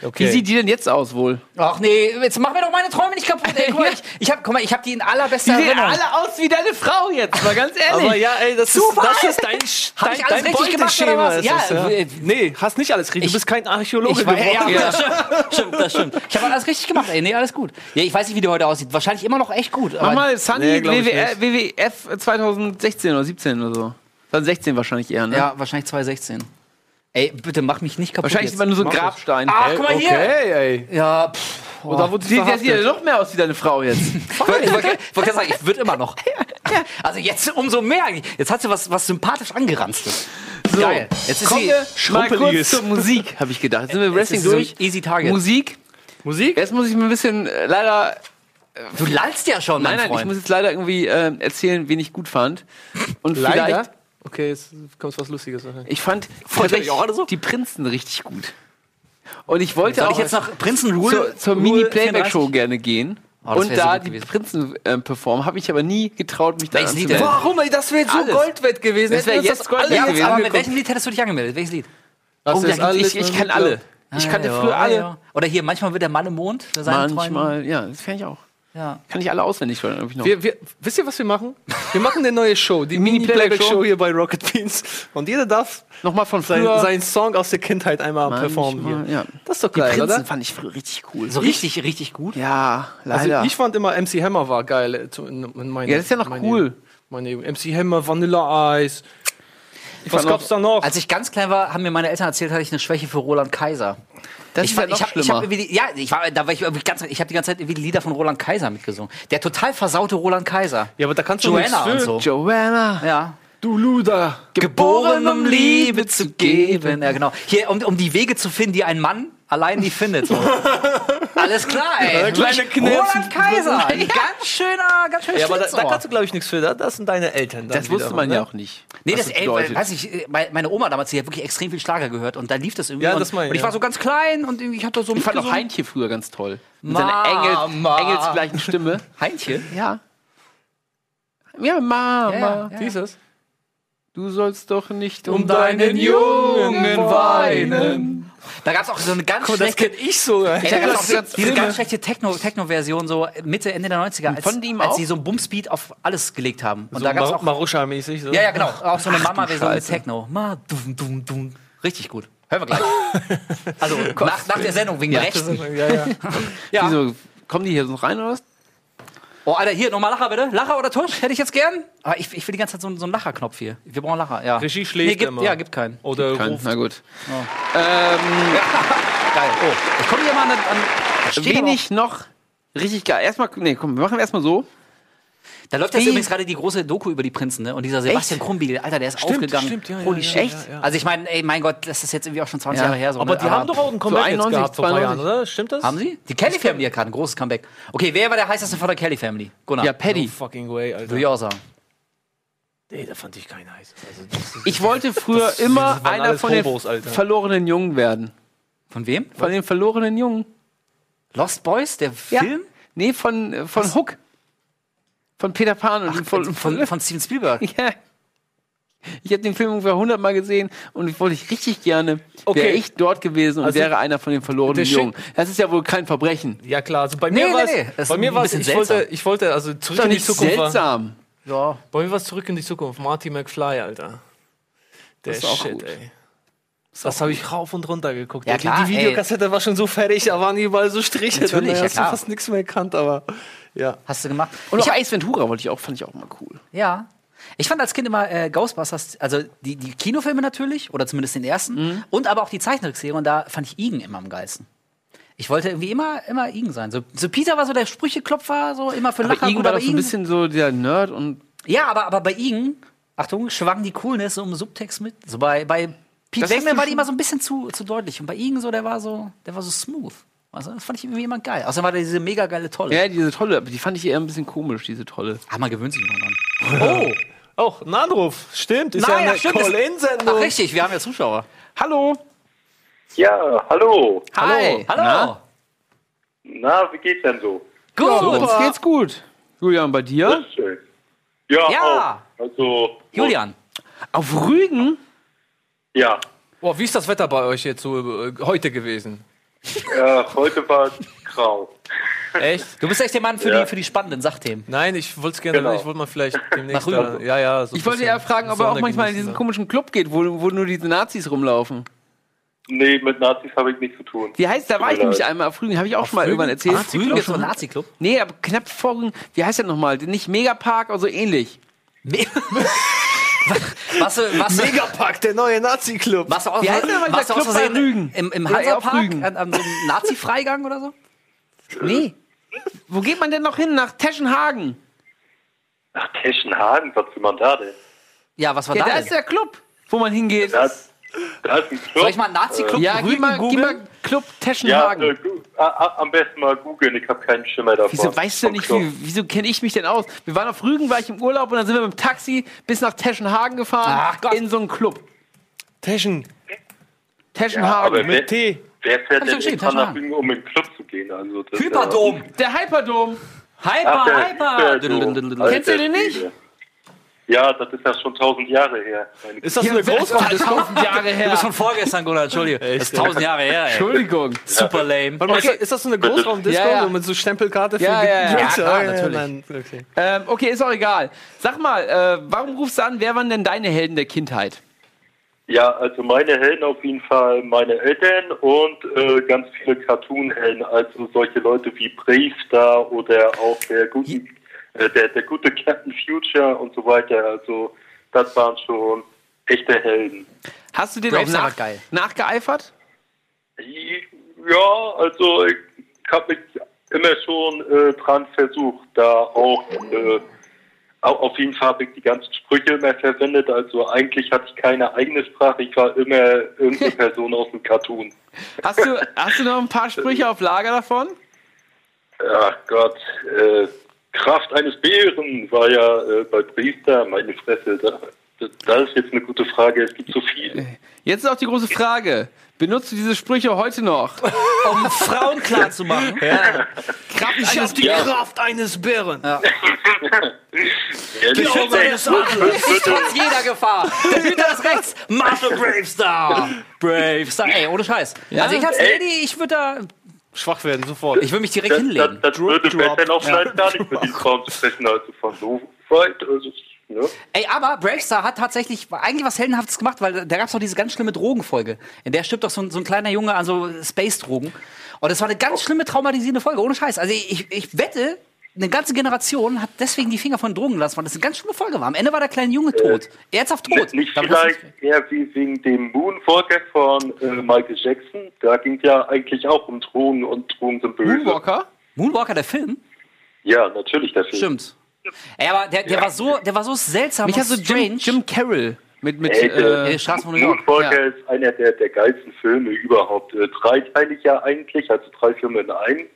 Wie Okay. sieht die denn jetzt aus wohl? Ach nee, jetzt mach mir doch meine Träume nicht kaputt. Ey, guck mal, ich, ich hab, guck mal, ich hab die in allerbester Die sehen Erinnerung. alle aus wie deine Frau jetzt, mal ganz ehrlich. aber ja, ey, das Super. ist, das ist dein, dein, ich alles dein richtig gemacht, oder was? ist Ja, es, ja. äh, Nee, hast nicht alles richtig. Ich- Du bist kein Archäologe Ich war, geworden. ja, das stimmt, das stimmt. Ich habe alles richtig gemacht, ey. Nee, alles gut. Ja, ich weiß nicht, wie die heute aussieht. Wahrscheinlich immer noch echt gut. Mach mal Sunny Nee, WWF 2016 oder 17 oder so. 2016 wahrscheinlich eher, ne? ja, wahrscheinlich 2016. Ey, bitte mach mich nicht kaputt. Wahrscheinlich jetzt. ist man nur so ein ich. Grabstein. Ach, guck mal hier. Okay, ey. Ja, pff. Oh. Oder wurde Sieht, der sieht ja noch mehr aus wie deine Frau jetzt. Ich wollte ich ich gerade sagen, ich würde immer noch. Also jetzt umso mehr. Jetzt hat sie was, was sympathisch angeranztes. Geil. Jetzt ist Kommen sie wir mal kurz zur Musik, habe ich gedacht. Jetzt sind wir Wrestling ist so durch. easy target. Musik. Musik? Jetzt muss ich mir ein bisschen äh, leider. Du lallst ja schon, mein Nein, nein, ich Freund. muss jetzt leider irgendwie äh, erzählen, wen ich gut fand. Und Leider? vielleicht. Okay, jetzt kommt was Lustiges. Ich fand alle so? die Prinzen richtig gut. Und ich wollte auch jetzt nach Prinzen Rule zur, zur Mini-Playback-Show 34? gerne gehen. Oh, und so da die gewesen. Prinzen äh, performen, habe ich aber nie getraut, mich da anzumelden. Warum? Ey, das wäre so Alles. Gold wett gewesen. Das wär Hätten wir uns jetzt Gold alle wett Ja, gewesen. aber mit welchem Lied hättest du dich angemeldet? Welches Lied? Oh, ich, ich kenne alle. Ich Ah, kannte ja, früher alle. ja. Oder hier, manchmal wird der Mann im Mond. für seine Träume. Manchmal, ja, das fände ich auch. Ja. Kann ich alle auswendig, ich noch. Wir, wir, wisst ihr, was wir machen? Wir machen eine neue Show, die Mini-Playback-Show hier bei Rocket Beans. Und jeder darf Nochmal von sein, seinen Song aus der Kindheit einmal Manchmal, performen hier. ja. Das ist doch Die geil, Prinzen oder? fand ich früher richtig cool. So richtig, richtig gut. Ja, Also leider. ich fand immer MC Hammer war geil. äh, In, in meine, Ja, das ist ja noch meine, cool. Meine MC Hammer, Vanilla Ice. Was fand gab's da noch? Als ich ganz klein war, haben mir meine Eltern erzählt, hatte ich eine Schwäche für Roland Kaiser. Das ich ist ja noch ich hab, ich schlimmer. hab irgendwie die, ja, ich war, da war ich ganz, ich habe die ganze Zeit irgendwie die Lieder von Roland Kaiser mitgesungen. Der total versaute Roland Kaiser. ja, aber da kannst du Joanna und so. Joanna. Ja. Du Luder. Geboren, um Liebe zu geben. Ja, genau. Hier, um, um die Wege zu finden, die ein Mann allein nie findet. So. Alles klar, ey. Ja, kleine. Roland Kaiser. Ein ganz schöner, ganz schöner Ja, aber da, da kannst du, glaube ich, nichts für. Da- Das sind deine Eltern. Das wusste man ne? ja auch nicht. Nee, das, ey, bedeutet. weiß ich, äh, mein- meine Oma damals, die hat wirklich extrem viel Schlager gehört und da lief das irgendwie. Ja, und, das meine ich, und ich ja. war so ganz klein und ich hatte so ich fand auch. Heintje früher ganz toll. Mit Mama. seiner Engel, engelsgleichen Stimme. Heintje? Ja. Ja, Mama. Ja, ja. Dieses? Du sollst doch nicht Um deinen Jungen weinen. Da gab es auch so eine ganz Guck das schlechte. kenn ich so. ey. Da gab's das auch ganz diese ganz schlechte Techno- Techno-Version, so Mitte, Ende der 90er, als, Von ihm als auch? sie so ein Bumsbeat auf alles gelegt haben. Und So da gab's Mar auch. Maruscha-mäßig. So. Ja, ja, genau. Auch so eine Mama-Version mit. Techno. Ma, dum, dum, dum. Richtig gut. Hören wir gleich. also nach, nach der Sendung wegen Ja, Rechten. Ja, ja. Ja. Wieso, kommen die hier noch rein oder was? Oh, Alter, hier, nochmal Lacher bitte. Lacher oder Tusch? Hätte ich jetzt gern. Aber ich, ich will die ganze Zeit so, einen- so einen Lacherknopf hier. Wir brauchen Lacher, ja. Regie schläft nee, gibt, immer. Ja, gibt keinen. Oder Kein, ruft. na gut. Geil. Oh, ich komme hier mal an. an Wenig noch richtig geil. Erstmal, nee, komm, wir machen erstmal so. Da läuft jetzt übrigens gerade die große Doku über die Prinzen, ne? Und dieser Sebastian Krumbiegel, Alter, der ist aufgegangen. stimmt, ja, Holy ja, shit. ja, ja. Also ich meine, ey, mein Gott, das ist jetzt irgendwie auch schon 20 Ja. Jahre her. So, Aber ne? die haben doch auch ein Comeback jetzt 91, gehabt vor ein paar Jahren, 92. oder? Stimmt das? Haben sie? Die Kelly Family hat gerade ein großes Comeback. Okay, wer war der heißeste von der Kelly Family? Gunnar. Ja, No Paddy. fucking way, Alter. Würde ich auch sagen. Nee, da fand ich keinen heiß. Also, Ich wollte früher Das- immer einer von den Hobos, Alter. verlorenen Jungen werden. Von wem? Von den verlorenen Jungen. Lost Boys, der Ja. Film? Nee, von, äh, von Hook. Von Peter Pan und Ach, von, von, von Steven Spielberg. Ja. Ich habe den Film ungefähr 100 Mal gesehen und ich wollte ich richtig gerne, Okay. wäre ich dort gewesen und Also, wäre einer von den verlorenen Jungen. Das ist ja wohl kein Verbrechen. Ja klar, also bei Nee, mir nee, war nee, es, das ist bei mir war es, ich wollte, ich wollte also zurück Ist in die Zukunft. War, seltsam. Ja. bei mir war es zurück in die Zukunft. Marty McFly, Alter. Der ist auch Shit, gut. ey. Das habe ich rauf und runter geguckt. Ja, klar, die, die ey. Videokassette war schon so fertig, da waren überall so Striche Natürlich, drin. Da ja, hast du klar. fast nichts mehr erkannt, aber ja. Hast du gemacht? Und ich auch Ace Ventura wollte ich auch, fand ich auch mal cool. ja. Ich fand als Kind immer äh, Ghostbusters, also die, die Kinofilme natürlich, oder zumindest den ersten, Mhm. und aber auch die Zeichentrickserie, und da fand ich Igen immer am geilsten. Ich wollte irgendwie immer, immer Igen sein. So, so Peter war so der Sprücheklopfer, so immer für Aber Lacher. Igen war doch so ein bisschen so der Nerd und Ja, aber, aber bei Igen, Achtung, schwang die Coolness so im Subtext mit. So bei, bei Pete Wegner war die immer so ein bisschen zu, zu deutlich. Und bei Igen so, der war so, der war so smooth. Also, das fand ich irgendwie immer geil. Außerdem war der diese mega geile Tolle. ja, diese tolle, aber die fand ich eher ein bisschen komisch, diese tolle. Ah, man gewöhnt sich mal dran. Oh, auch ein Anruf. Stimmt, ist Nein, ja eine Call-In-Sendung. Ach, richtig, wir haben ja Zuschauer. Hallo. Ja, hallo. Hi. Hallo. Na? Na, wie geht's denn so? Gut. Ja, uns geht's gut. Julian, bei dir? Schön. Ja, Ja. auch. Also, Julian. Auf Rügen? Ja, Boah, wie ist das Wetter bei euch jetzt so äh, heute gewesen? Äh, heute war es grau. Echt? Du bist echt der Mann für, Ja. die, für die spannenden Sachthemen. Nein, ich wollte es gerne, Genau. ich wollte mal vielleicht demnächst. Nach da- ja, ja. So Ich wollte ja fragen, ob er auch manchmal in diesen da. komischen Club geht, wo, wo nur diese Nazis rumlaufen. Nee, mit Nazis habe ich nichts zu tun. Wie heißt, da war ich nämlich einmal auf Rügen, habe ich auch schon mal irgendwann erzählt. Rügen ist so ein Nazi-Club. Nee, aber knapp vor. Wie heißt der nochmal? Nicht Megapark, aber so ähnlich. Me- was, was, Megapack, der neue Nazi-Club. was du aus, Wie heißt denn mal was aus Club bei Versehen Rügen? im, im Hansapark an, an so einem Nazi-Freigang oder so? Nee. Wo geht man denn noch hin? Nach Teschenhagen. Ach, Teschenhagen, was will man da denn? Ja, was war Ja, da da denn? ist der Club, wo man hingeht. Da ist, da ist ein Club. Soll ich mal einen Nazi-Club Ja, gib Rügen mal, gib mal Club Ja, Teschenhagen. äh, gu- a- a- am besten mal googeln, ich habe keinen Schimmer davon. Wieso weißt du nicht, wie, wieso kenne ich mich denn aus? Wir waren auf Rügen, war ich im Urlaub und dann sind wir mit dem Taxi bis nach Teschenhagen gefahren Ach Gott. in so einen Club. Teschen Teschenhagen. aber wer, mit T. wer fährt denn extra nach Teschenhagen. Rügen, um in den Club zu gehen? Also, Hyperdom. der Hyperdom. Hyper, Ach, der Hyper. Hyperdom. Kennst du den nicht? Ja, das ist ja schon tausend Jahre her. Ist das so eine Ja, Großraumdisco? tausend Jahre Du her. bist von vorgestern, Gunnar, Entschuldige. Das ist tausend Jahre her, ey. Entschuldigung. Super lame. Warte mal, ist, das, ist das so eine Großraumdisco Ja, ja. so mit so Stempelkarte für Ja, die ja, ja. Ja, klar, ja, natürlich. nein, okay. Ähm, okay, ist auch egal. Sag mal, äh, warum rufst du an? Wer waren denn deine Helden der Kindheit? Ja, also meine Helden auf jeden Fall meine Eltern und äh, ganz viele Cartoon-Helden, also solche Leute wie Bravestar oder auch der gute, äh, der, der gute Captain Future und so weiter. Also das waren schon echte Helden. Hast du den Braves auch nach, geil. nachgeeifert? Ja, also ich habe mich immer schon äh, dran versucht, da auch äh, au- auf jeden Fall habe ich die ganzen Sprüche immer verwendet. Also eigentlich hatte ich keine eigene Sprache, ich war immer irgendeine Person aus dem Cartoon. Hast du, hast du noch ein paar Sprüche auf Lager davon? Ach Gott, äh, Kraft eines Bären war ja äh, bei Priester, meine Fresse. Da, das, das ist jetzt eine gute Frage, es gibt so viel. Jetzt ist auch die große Frage. Benutzt du diese Sprüche heute noch? Um Frauen klar zu machen. Ja. Kraft Ich eines hab die Kraft eines Bären. Ehrlich Glaube gesagt, eines Adlers. Trotz jeder Gefahr. Der Hüter ist rechts. Marshall Bravestar. Bravestar. Ey, ohne Scheiß. Also ich als. Lady, ich würde da, Schwach werden, sofort. ich würde mich direkt das, das, hinlegen. das würde drop. besser noch vielleicht gar nicht mit den Frauen sprechen, also von so weit. Also, ne? Ey, aber Bravestar hat tatsächlich eigentlich was Heldenhaftes gemacht, weil da gab es doch diese ganz schlimme Drogenfolge. In der stirbt doch so ein, so ein kleiner Junge an so Space-Drogen. Und das war eine ganz schlimme, traumatisierende Folge, ohne Scheiß. Also ich, ich wette, eine ganze Generation hat deswegen die Finger von Drogen gelassen, weil das eine ganz schlimme Folge war. Am Ende war der kleine Junge tot. Ernsthaft tot. Nicht Damit vielleicht eher wie wegen dem Moonwalker von äh, Michael Jackson. Da ging ja eigentlich auch um Drogen und Drogen sind böse. Moonwalker? Moonwalker, der Film? Ja, natürlich der Film. Stimmt. Ey, aber der, der war so, der war so seltsam Mich hat so strange. Jim, Jim Carroll mit, mit Ey, äh, äh, Straßen von New York. Moonwalker ja. ist einer der, der geilsten Filme überhaupt. Äh, dreiteilig ja eigentlich, also drei Filme in einem.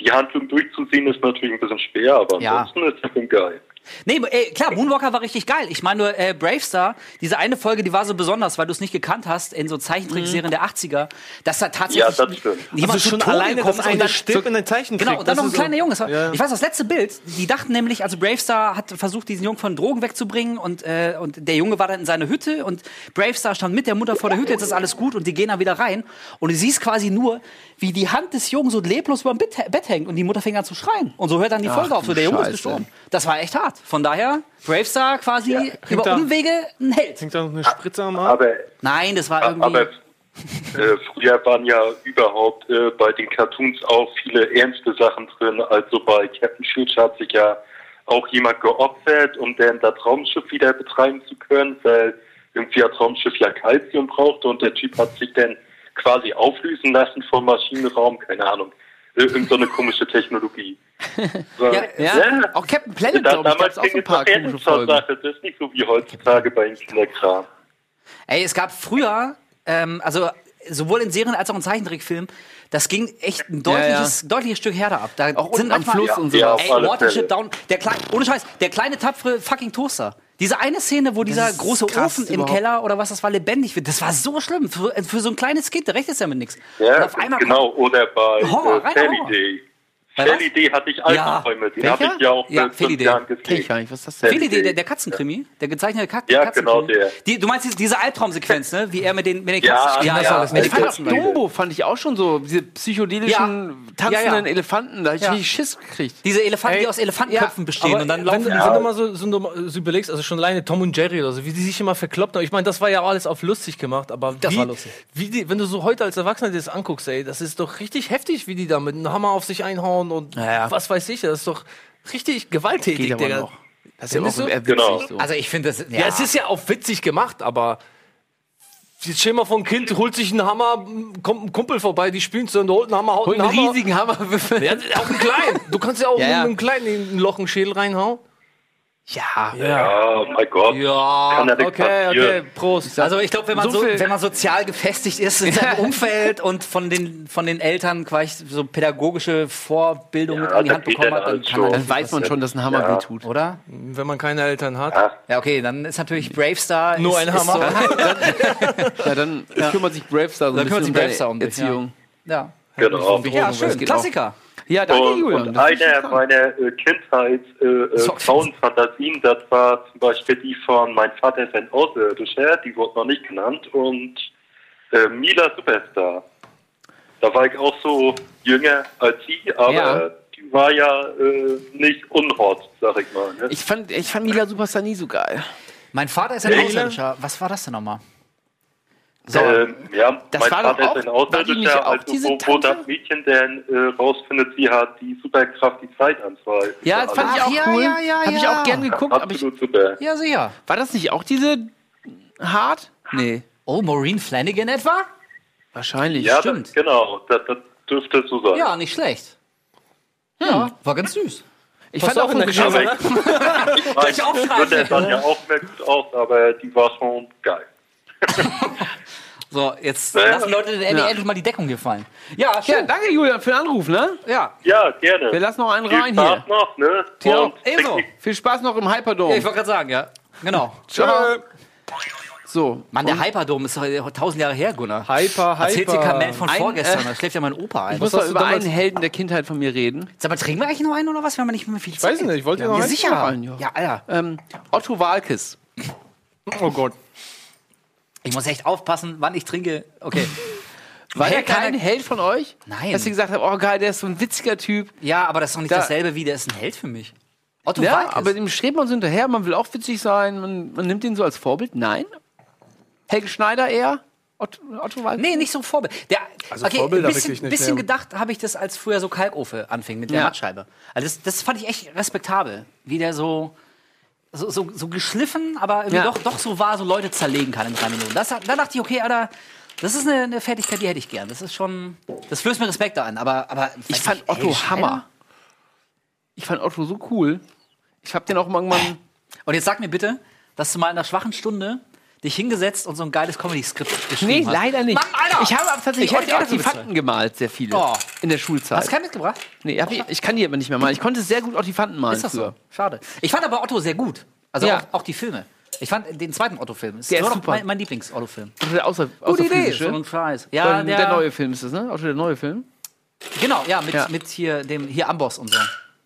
Die Handlung durchzusehen ist natürlich ein bisschen schwer, aber Ja. ansonsten ist der Film geil. Nee, ey, klar, Moonwalker war richtig geil. Ich meine nur, äh, Bravestar, diese eine Folge, die war so besonders, weil du es nicht gekannt hast, in so Zeichentrickserien der 80er, dass da tatsächlich Ja, das stimmt. jemand Also schon Tode alleine, dass ist und dann- stirbt in den Zeichentrick. Genau, und dann das noch ein ist kleiner so- Junge. Das war, Ja. Ich weiß, das letzte Bild, die dachten nämlich, also Bravestar hat versucht, diesen Jungen von Drogen wegzubringen und, äh, und der Junge war dann in seiner Hütte und Bravestar stand mit der Mutter vor der Hütte, jetzt ist alles gut und die gehen dann wieder rein und du siehst quasi nur, wie die Hand des Jungen so leblos über dem Bett, Bett hängt und die Mutter fängt an zu schreien. Und so hört dann die Ach, Folge auf, so der Junge ist Scheiße. gestorben. Das war echt hart. Von daher, Bravestar quasi über da- Umwege ein Held. Hängt da noch eine Spritze am Arm? Aber, Nein, das war irgendwie... aber äh, früher waren ja überhaupt äh, bei den Cartoons auch viele ernste Sachen drin. Also bei Captain Schulz hat sich ja auch jemand geopfert, um dann das Raumschiff wieder betreiben zu können, weil irgendwie das Raumschiff ja Calcium brauchte und der Typ hat sich dann quasi auflösen lassen vom Maschinenraum, keine Ahnung. Irgend so eine komische Technologie. So, Ja, ja, auch Captain Planet, glaube ich, damals gab's auch so ein paar komische Folgen. Sache. Das ist nicht so wie heutzutage bei den Kinderkram. Ey, es gab früher, ähm, also sowohl in Serien als auch in Zeichentrickfilmen, das ging echt ein deutliches, deutliches Stück härter ab. Da Auch unten am Fluss und Ja, sowas. auf Ey, alle Watership. Down, der kleine, ohne Scheiß, der kleine tapfere fucking Toaster. Diese eine Szene, wo dieser große krass Ofen im überhaupt. Keller oder was das war lebendig wird, das war so schlimm. Für, für so ein kleines Kind, da rechnet es ja mit nichts. Ja, Und auf einmal genau. Oder bei Horror, äh, Horror. Day. Day hatte ich Ja. Albträume. Den Welcher? habe ich ja auch Ja, Sally fünf. Jahren Kenn ich gesehen. gar nicht, was ist das denn? Philly, der, der, Katzenkrimi, der gezeichnete Kat Ja, Katzenkrimi. genau der. Die, du meinst diese- Albtraumsequenz, ne? Wie er mit den, mit den Ja, Katzen ja, spielt. ja. mit den Ich fand auch. Dumbo fand ich auch schon so, diese psychedelischen, Ja. tanzenden Ja, ja. Elefanten, da hab ich Ja. richtig Schiss gekriegt. Diese Elefanten, die Ey, aus Elefantenköpfen bestehen Aber und dann wenn, laufen wenn die du so. mal so, so, so, so überlegst, also schon alleine Tom und Jerry oder so, wie die sich immer verkloppt haben. Ich meine, das war ja alles auf lustig gemacht, aber Das wie, war lustig. Wie die, wenn du so heute als Erwachsener dir das anguckst, ey, das ist doch richtig heftig, wie die da mit einem Hammer auf sich einhauen und Ja, ja. was weiß ich, das ist doch richtig gewalttätig, Geht aber Digga. noch. Das ist ja auch Genau. so. Also ich finde das. Ja. es ist ja auch witzig gemacht, aber jetzt stell mal vor, ein Kind holt sich einen Hammer, kommt ein Kumpel vorbei, die spielen zu und holt einen Hammer, haut einen einen Hammer. riesigen Hammerwürfel. Ja, auch einen kleinen. Du kannst ja auch Ja, mit ja. einem kleinen in ein Loch einen Schädel reinhauen. Ja. Ja, mein Gott. Ja, Kann ja okay, okay, passieren. Prost. Also ich glaube, wenn man So so, wenn man sozial gefestigt ist in seinem Umfeld und von den von den Eltern quasi so pädagogische Vorbildung Ja, mit an die Hand bekommen ja hat, dann kann Dann weiß man schon, dass ein Hammer Ja. wehtut. oder? Wenn man keine Eltern hat. Ja, okay, dann ist natürlich Bravestar Nur ist, ein Hammer. So, Ja, dann kümmert sich Bravestar so ein dann kümmert sich bisschen um Bravestar um dich. Erziehung. ja. Genau. Ja, Das schön, Klassiker. Ja, danke, Und, Julian. und eine meiner äh, Kindheits äh, äh. Frauenfantasien, das war zum Beispiel die von Mein Vater ist ein Außerirdischer, die wurde noch nicht genannt, und äh, Mila Superstar. Da war ich auch so jünger als sie, aber Ja. die war ja äh, nicht unhort, sag ich mal. Ne? Ich fand, ich fand Mila Superstar nie so geil. Mein Vater ist ein. Außerirdischer. Was war das denn nochmal? Ähm, ja, Das mein war doch Vater auch- ist ein Außerirdischer, also wo, wo das Mädchen dann äh, rausfindet, sie hat die Superkraft, die Zeit anzuhalten. Ja, das fand ich Ach, auch ja, cool. ja, ja, Hab ich auch gern geguckt. Aber ich, Absolut super. Ja, sicher. war das nicht auch diese hart? Nee, Oh, Maureen Flanagan etwa? wahrscheinlich. Ja, stimmt. Das, genau, das, das dürfte so sein. Ja, nicht schlecht. Ja, war ganz süß. Ich fand auch in eine der Schule. ich, ich aufschreiben. wird der dann ja auch mehr gut aus, aber die war schon geil. So, jetzt Ja. lassen Leute der Ja. endlich mal die Deckung hier fallen. Ja, Ja, schön. danke Julian für den Anruf, ne? Ja. Ja, gerne. Wir lassen noch einen Viel rein Spaß hier. noch, ne? Ja, Und ebenso. Viel Spaß noch im ja Hyperdome. ich wollte gerade sagen, ja. Genau. Ciao. So, Mann, der Hyperdome ist doch tausend Jahre her, Gunnar. Hyper, hyper. Erzählt dir Kamel von Ein, vorgestern, äh, da schläft ja mein Opa ein. ich muss mal du über einen Helden der Kindheit von mir reden. Sag mal, trinken wir eigentlich noch einen oder was? Wir haben ja nicht mehr viel Zeit. weiß nicht, wollt ihr noch ja, einen? sicher. Noch einen, ja. ja, Alter. Ähm, Otto Walkes. Oh Gott. Ich muss echt aufpassen, wann ich trinke. Okay. War Hey, der kein Held von euch? Nein. Dass ihr gesagt habt, oh geil, der ist so ein witziger Typ. Ja, aber das ist doch nicht Da- dasselbe wie, der ist ein Held für mich. Otto Ja, Walkes. aber dem strebt man so hinterher, man will auch witzig sein, man, man nimmt ihn so als Vorbild. Nein? Helge Schneider eher? Otto, Otto Walkes? Nee, nicht so Vorbild. Der, Also okay, Vorbilder ein bisschen, bisschen gedacht habe ich das, als früher so Kalkofe anfing mit der Ja. Mattscheibe. Also das, das fand ich echt respektabel, wie der so, so, so, so geschliffen, aber irgendwie Ja. doch, doch so war, so Leute zerlegen kann in drei Minuten. Das, da dachte ich, okay, Alter, das ist eine, eine Fertigkeit, die hätte ich gern. Das ist schon, das flößt mir Respekt an. Aber, aber Ich fand nicht, Otto Schneider? Hammer. Ich fand Otto so cool. Ich hab den auch irgendwann. Und jetzt sag mir bitte, dass du mal in einer schwachen Stunde dich hingesetzt und so ein geiles Comedy-Skript geschrieben Nee, hast. leider nicht. Mann, Alter! Ich habe tatsächlich Ich hätte auch die dafür Fakten gemalt, sehr viele. Oh. In der Schulzeit. Hast du keinen mitgebracht? nee, hab ich, ich kann die aber nicht mehr malen. Ich konnte sehr gut auch Fakten malen Ist das früher. so? Schade. Ich fand aber Otto sehr gut. Also Ja. auch, auch die Filme. Ich fand den zweiten Otto-Film. Ist Der ist super. mein, mein Lieblings-Otto-Film. Otto der außer, außerfriesische. So ein Scheiß. Ja, der, der, neue Film ist das, ne? Otto der neue Film. Genau, ja, mit, Ja. mit hier dem hier Amboss und so.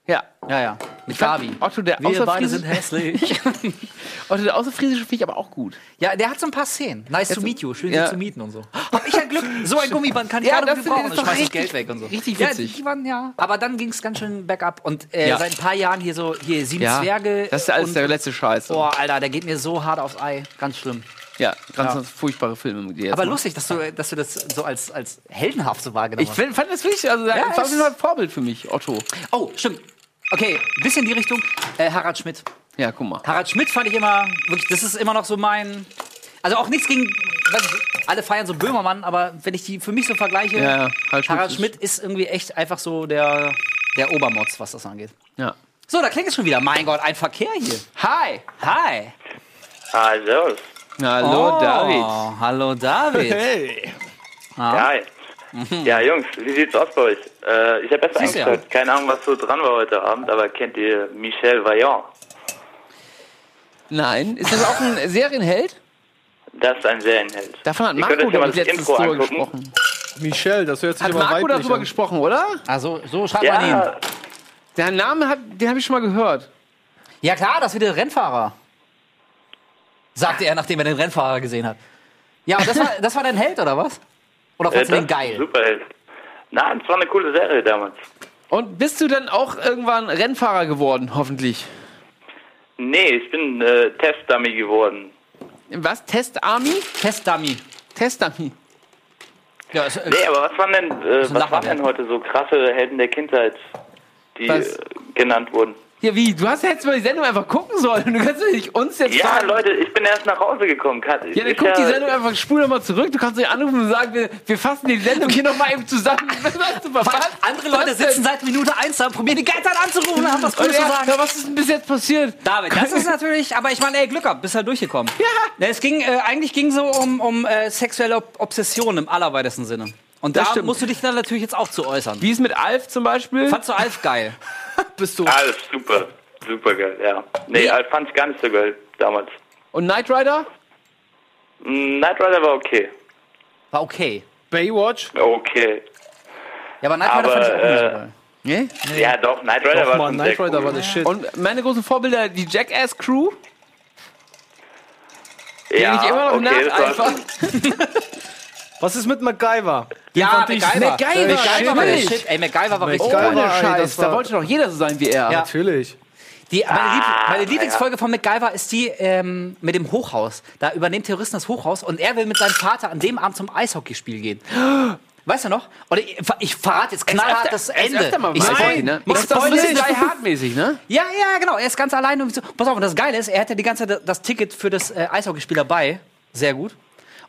Ja. Ja, ja. Mit Gabi. Otto der Wir beide sind Außerfriesische. hässlich. Otto der außerfriesische finde ich aber auch gut. ja, der hat so ein paar Szenen. Nice to meet you. Schön, Ja. sie zu mieten und so. Hab ich ja Glück. So ein Gummiband kann ich Ja, finde ich gebrauchen. doch schmeiß das Geld weg und so. richtig Ja, witzig. die waren, ja. Aber dann ging es ganz schön bergab. Und äh, Ja. seit ein paar Jahren hier so, hier sieben Ja. Zwerge. Das ist alles und, der letzte Scheiß. Boah, Alter, der geht mir so hart aufs Ei. Ganz schlimm. Ja, ganz Ja. furchtbare Filme. Die jetzt Aber machen. lustig, dass du, dass du das so als, als heldenhaft so wahrgenommen Ich hast. find, fand das wichtig. Also, Ja, war ein Vorbild für mich, Otto. Oh, stimmt. Okay, bisschen in die Richtung. Äh, Harald Schmidt. Ja, guck mal. Harald Schmidt fand ich immer, wirklich, das ist immer noch so mein. Also auch nichts gegen, weiß ich, alle feiern so Böhmermann, aber wenn ich die für mich so vergleiche, Ja, ja, Harald Schmidt Harald ist- Schmidt ist irgendwie echt einfach so der, der Obermotz, was das angeht. Ja. So, da klingt es schon wieder. Mein Gott, ein Verkehr hier. Hi. Hi. Ah, servus. Hallo, oh, David. Hallo, David. Hey. Ja, hi. Ja, Jungs, wie sieht's aus bei euch? Äh, ich habe erst Siehst du ja. Keine Ahnung, was so dran war heute Abend, aber kennt ihr Michel Vaillant? Nein, ist das auch ein Serienheld? Das ist ein Serienheld. Davon hat Marco, ja glaube ich, das letztens Intro drüber angucken. gesprochen. Michelle, das hört sich Hat immer Marco darüber an. gesprochen, oder? Also, so schreibt man ihn. Ja, Der Name, hat, den habe ich schon mal gehört. Ja klar, das wird der Rennfahrer. Sagte er, nachdem er den Rennfahrer gesehen hat. Ja, und das war, das war dein Held, oder was? Oder äh, fandst du das den geil? Superheld. Na, das war eine coole Serie damals. Und bist du dann auch irgendwann Rennfahrer geworden, hoffentlich? Nee, ich bin äh, Testdummy geworden. Was? Test Army? Testdummy. Test Dummy. Ja, ist, äh, Nee, aber was waren denn, äh, ein was waren denn heute so krasse Helden der Kindheit, die Was? äh, genannt wurden? Ja, wie? Du hast ja jetzt mal die Sendung einfach gucken sollen. Du kannst ja nicht uns jetzt Ja, fragen. Leute, ich bin erst nach Hause gekommen. Kann, Ja, dann ist guck die Sendung einfach, spul nochmal zurück. Du kannst dich anrufen und sagen, wir, wir fassen die Sendung hier nochmal eben zusammen. Was andere Leute Was denn? sitzen seit Minute 1 da und probieren die ganze Zeit anzurufen und haben was Cooles zu ja, sagen. ja, was ist denn bis jetzt passiert? David, das ist natürlich, aber ich meine, ey, Glück gehabt, bist halt durchgekommen. Ja. Es ging, äh, eigentlich ging so um, um äh, sexuelle Ob Obsession im allerweitesten Sinne. Und Das da stimmt. musst du dich dann natürlich jetzt auch zu äußern. Wie ist mit Alf zum Beispiel? Fandst du Alf geil? Bist du. Alles super, super geil, ja. Nee, Nee. Alf fand ich gar nicht so geil damals. Und Knight Rider? Mm, Knight Rider war okay. War okay. Baywatch? Okay. Ja, aber Knight Rider Aber, fand ich auch nicht so äh, geil. Nee? Ja, doch, Knight Rider Doch, war Mann, schon Knight Rider cool. war der Shit. Und meine großen Vorbilder, die Jackass Crew, ja, ich immer noch okay, das war- nacheifern. Was ist mit MacGyver? Den Ja, MacGyver. MacGyver, MacGyver war der shit. Ey, MacGyver war richtig MacGyver. geil. Ohne Scheiß, das war- da wollte doch jeder so sein wie er. Ja. Natürlich. Die, meine, Lieb Ah, meine Lieblingsfolge von MacGyver ist die ähm, mit dem Hochhaus. Da übernehmen Terroristen das Hochhaus und er will mit seinem Vater an dem Abend zum Eishockeyspiel gehen. Weißt du noch? Oder ich, ich verrate jetzt knallhart das ist Ende. ich spoil- ne? ich Das ist doch ein bisschen. Die Hard-mäßig, ne? Ja, ja, genau. Er ist ganz allein. Und so. Pass auf, und das Geile ist, er hatte die ganze Zeit das Ticket für das äh, Eishockeyspiel dabei. Sehr gut.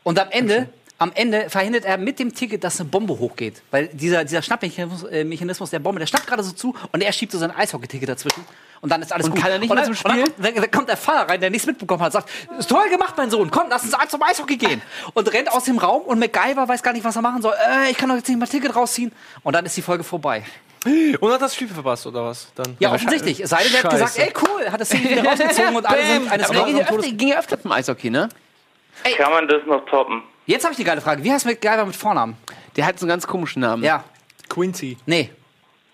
Und am Ende, am Ende verhindert er mit dem Ticket, dass eine Bombe hochgeht. Weil dieser, dieser Schnappmechanismus äh, der Bombe, der schnappt gerade so zu und er schiebt so sein Eishockey-Ticket dazwischen. Und dann ist alles Und gut. kann er nicht und mehr dann, zum Und Spiel? dann, dann kommt der Vater rein, der nichts mitbekommen hat, sagt, ist toll gemacht, mein Sohn, komm, lass uns alle zum Eishockey gehen. Und rennt aus dem Raum und MacGyver weiß gar nicht, was er machen soll. Äh, ich kann doch jetzt nicht mein Ticket rausziehen. Und dann ist die Folge vorbei. Und hat das Spiel verpasst, oder was? Dann? Ja, offensichtlich. Es sei denn, der hat gesagt, ey, cool, hat das Ding wieder rausgezogen und alle sind eines Aber ging ja, öfter, ging ja öfter zum Eishockey, ne? Kann man das noch toppen? Jetzt habe ich die geile Frage. Wie heißt MacGyver mit Vornamen? Der hat so einen ganz komischen Namen. Ja. Quincy. Nee.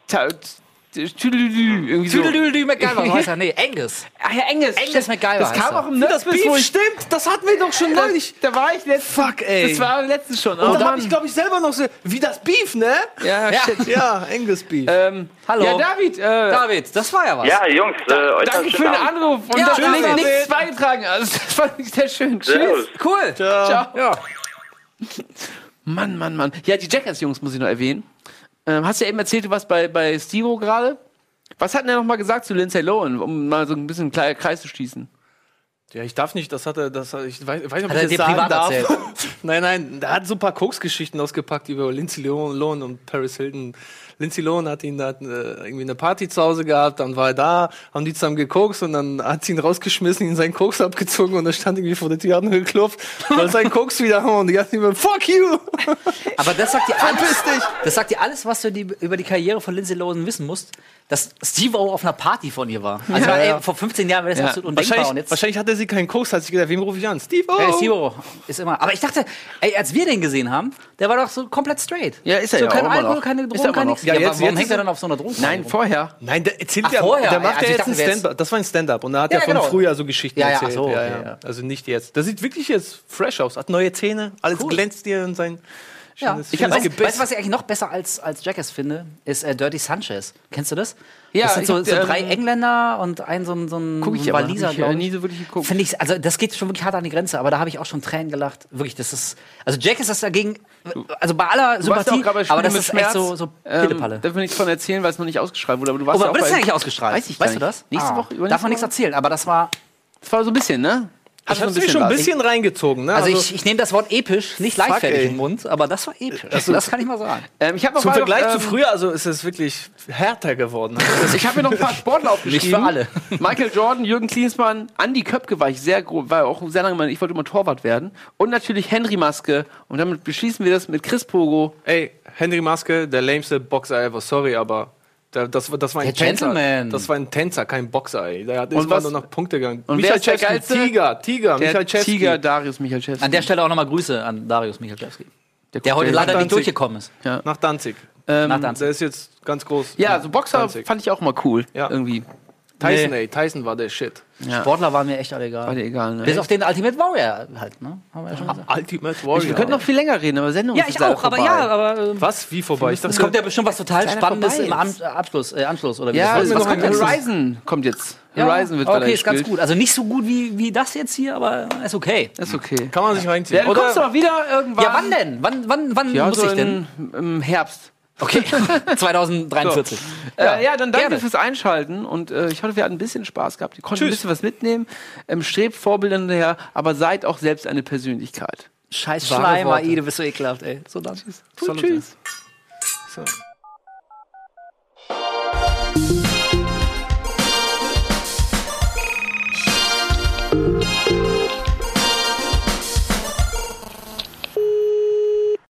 Ta- t- Tüdelüdü, irgendwie so. Tüdelüdelü MacGyver, heißt er. Nee, Angus. Ach ja, Angus. Angus MacGyver Das kam auch im Nerdquiz, wo ich... stimmt, das hatten wir doch schon Da, da war ich letztens... Fuck, ey. Das war letztens schon. Und da hab Mann. ich, glaube ich, selber noch so, wie das Beef, ne? Ja, Ja. shit. Ja, Angus Beef. Ähm, Hallo. Ja, David, äh, David, das war ja was. Ja, Jungs, äh, euch danke für den Abend. Anruf und Ja, dass nicht- nichts beigetragen hast. Das fand ich sehr schön. Tschüss. Cool. Ciao. Ja. Mann, Mann, Mann. Ja, die Jackass-Jungs muss ich noch erwähnen. Ähm, hast du ja eben erzählt, du warst bei, bei Stevo gerade. Was hat denn er noch mal gesagt zu Lindsay Lohan, um mal so ein bisschen einen Kreis zu schließen? Ja, ich darf nicht, das hat er, das hat, ich weiß, weiß nicht, ob Hat er ich das sagen darf. erzählt? nein, nein, da hat so ein paar Koks-Geschichten ausgepackt über Lindsay Lohan und Paris Hilton. Lindsay Lohan hat ihn da äh, irgendwie eine Party zu Hause gehabt, dann war er da, haben die zusammen gekokst und dann hat sie ihn rausgeschmissen, ihn seinen Koks abgezogen und er stand irgendwie vor der Tür, hat nur geklopft, weil sein Koks wieder haben und die hat immer, fuck you! Aber das sagt dir alles, das sagt dir alles, was du die, über die Karriere von Lindsay Lohan wissen musst, dass Steve O auf einer Party von ihr war. Also Ja, ey, ja. vor 15 Jahren wäre das Ja. absolut undenkbar. Wahrscheinlich, Und jetzt, wahrscheinlich hatte sie keinen Koks, hat sich gedacht, wem rufe ich an? Steve O! Ey, Steve O ist immer. Aber ich dachte, ey, als wir den gesehen haben, der war doch so komplett straight. Ja, ist er so ja kein auch immer Alkohol, noch. keine Drogen, kein noch. Nichts. Ja, Ja, jetzt- warum jetzt hängt er dann auf so einer Drogen? Nein, vorher. Nein, der erzählt Ach, ja, vorher. der macht ja ich jetzt ein dachte, jetzt- Stand-up. Das war ein Stand-up und da hat Ja, er von genau. früher so Geschichten Ja, ja, erzählt. ach so, ja, okay, ja. ja. Also nicht jetzt. Das sieht wirklich jetzt fresh aus. Hat neue Zähne, alles Cool. glänzt dir in sein Ja. schönes, Ich hab, schönes weißt, Gebiss. weißt du, was ich eigentlich noch besser als, als Jackass finde? Ist äh, Dirty Sanchez. Kennst du das? Ja, das sind so, hab, so ähm, drei Engländer und ein so ein, so ein Guck ich Waliser, ich, äh, glaub ich. nie so wirklich geguckt. Finde ich, also das geht schon wirklich hart an die Grenze, aber da habe ich auch schon Tränen gelacht. Wirklich, das ist, also Jackass ist dagegen, also bei aller ja Sympathie, bei aber das ist Schmerz. echt so, so ähm, Pillepalle. darf ich nichts von erzählen, weil es noch nicht ausgeschrieben wurde. Aber du warst Oh, ja auch das bei- denn eigentlich ausgestrahlt? Weiß ich weißt gar du das? nicht. Nächste Ah, Woche, Darf man nichts erzählen, aber das war, Das war so ein bisschen, ne? Hat Ich hab's mir schon ein bisschen reingezogen. Ne? also ich, ich nehme das Wort episch nicht Fuck, leichtfertig ey. in den Mund, aber das war episch. das kann ich mal sagen. Ähm, ich habe noch Zum Vergleich noch, zu ähm, früher, also ist es wirklich härter geworden. Also Ich habe mir noch ein paar Sportler aufgeschrieben. Nicht für alle. Michael Jordan, Jürgen Klinsmann, Andy Köpke war ich sehr groß, war auch sehr lange, ich wollte immer Torwart werden. Und natürlich Henry Maske. Und damit beschließen wir das mit Chris Pogo. Ey, Henry Maske, der lameste Boxer ever. Sorry, aber der, das, war- das war ein Der Tänzer. Gentleman. Das war ein Tänzer, kein Boxer, ey. Der hat Und immer was- nur noch Punkte gegangen. und wer ist der Geilste? Tiger, Tiger, Der Michalczewski. Tiger Darius Michalczewski. An der Stelle auch nochmal Grüße an Darius Michalczewski. Der, guckt heute ja leider nach nicht durchgekommen ist. Nach Danzig. Ähm, Nach Danzig. Der ist jetzt ganz groß. ja, so Boxer Danzig. fand ich auch mal cool. Ja. Irgendwie. Tyson, Nee. ey. Tyson war der Shit. Ja. Sportler waren mir echt alle egal. War dir egal, ne? Bis auf den Ultimate Warrior halt, ne? Haben wir ja schon gesagt. Ultimate Warrior. Wir könnten noch viel länger reden, aber Sendung Ja, ist ich auch, aber vorbei. ja, aber äh, Was? Wie vorbei? Ich es dachte, kommt ja bestimmt was total Spannendes im äh, Abschluss, äh, Anschluss oder wie Ja, das was heißt. kommt jetzt? Horizon kommt jetzt. Ja, Horizon wird weiter Okay, ist ganz gut. Also nicht so gut wie, wie das jetzt hier, aber ist okay. Ist okay. kann man sich reinziehen. Ja, du kommst doch mal wieder irgendwann. Ja, wann denn? Wann, wann, wann Ja, muss so ich denn? im Herbst. Okay, 2043. So. Äh, ja, dann danke Gerne. fürs Einschalten und äh, ich hoffe, wir hatten ein bisschen Spaß gehabt. Ihr konntet ein bisschen was mitnehmen. Ähm, strebt Vorbildern hinterher, aber seid auch selbst eine Persönlichkeit. Scheiß Schleimer, Ide, bist du ekelhaft, ey. So dann. Tschüss. Tschüss. So.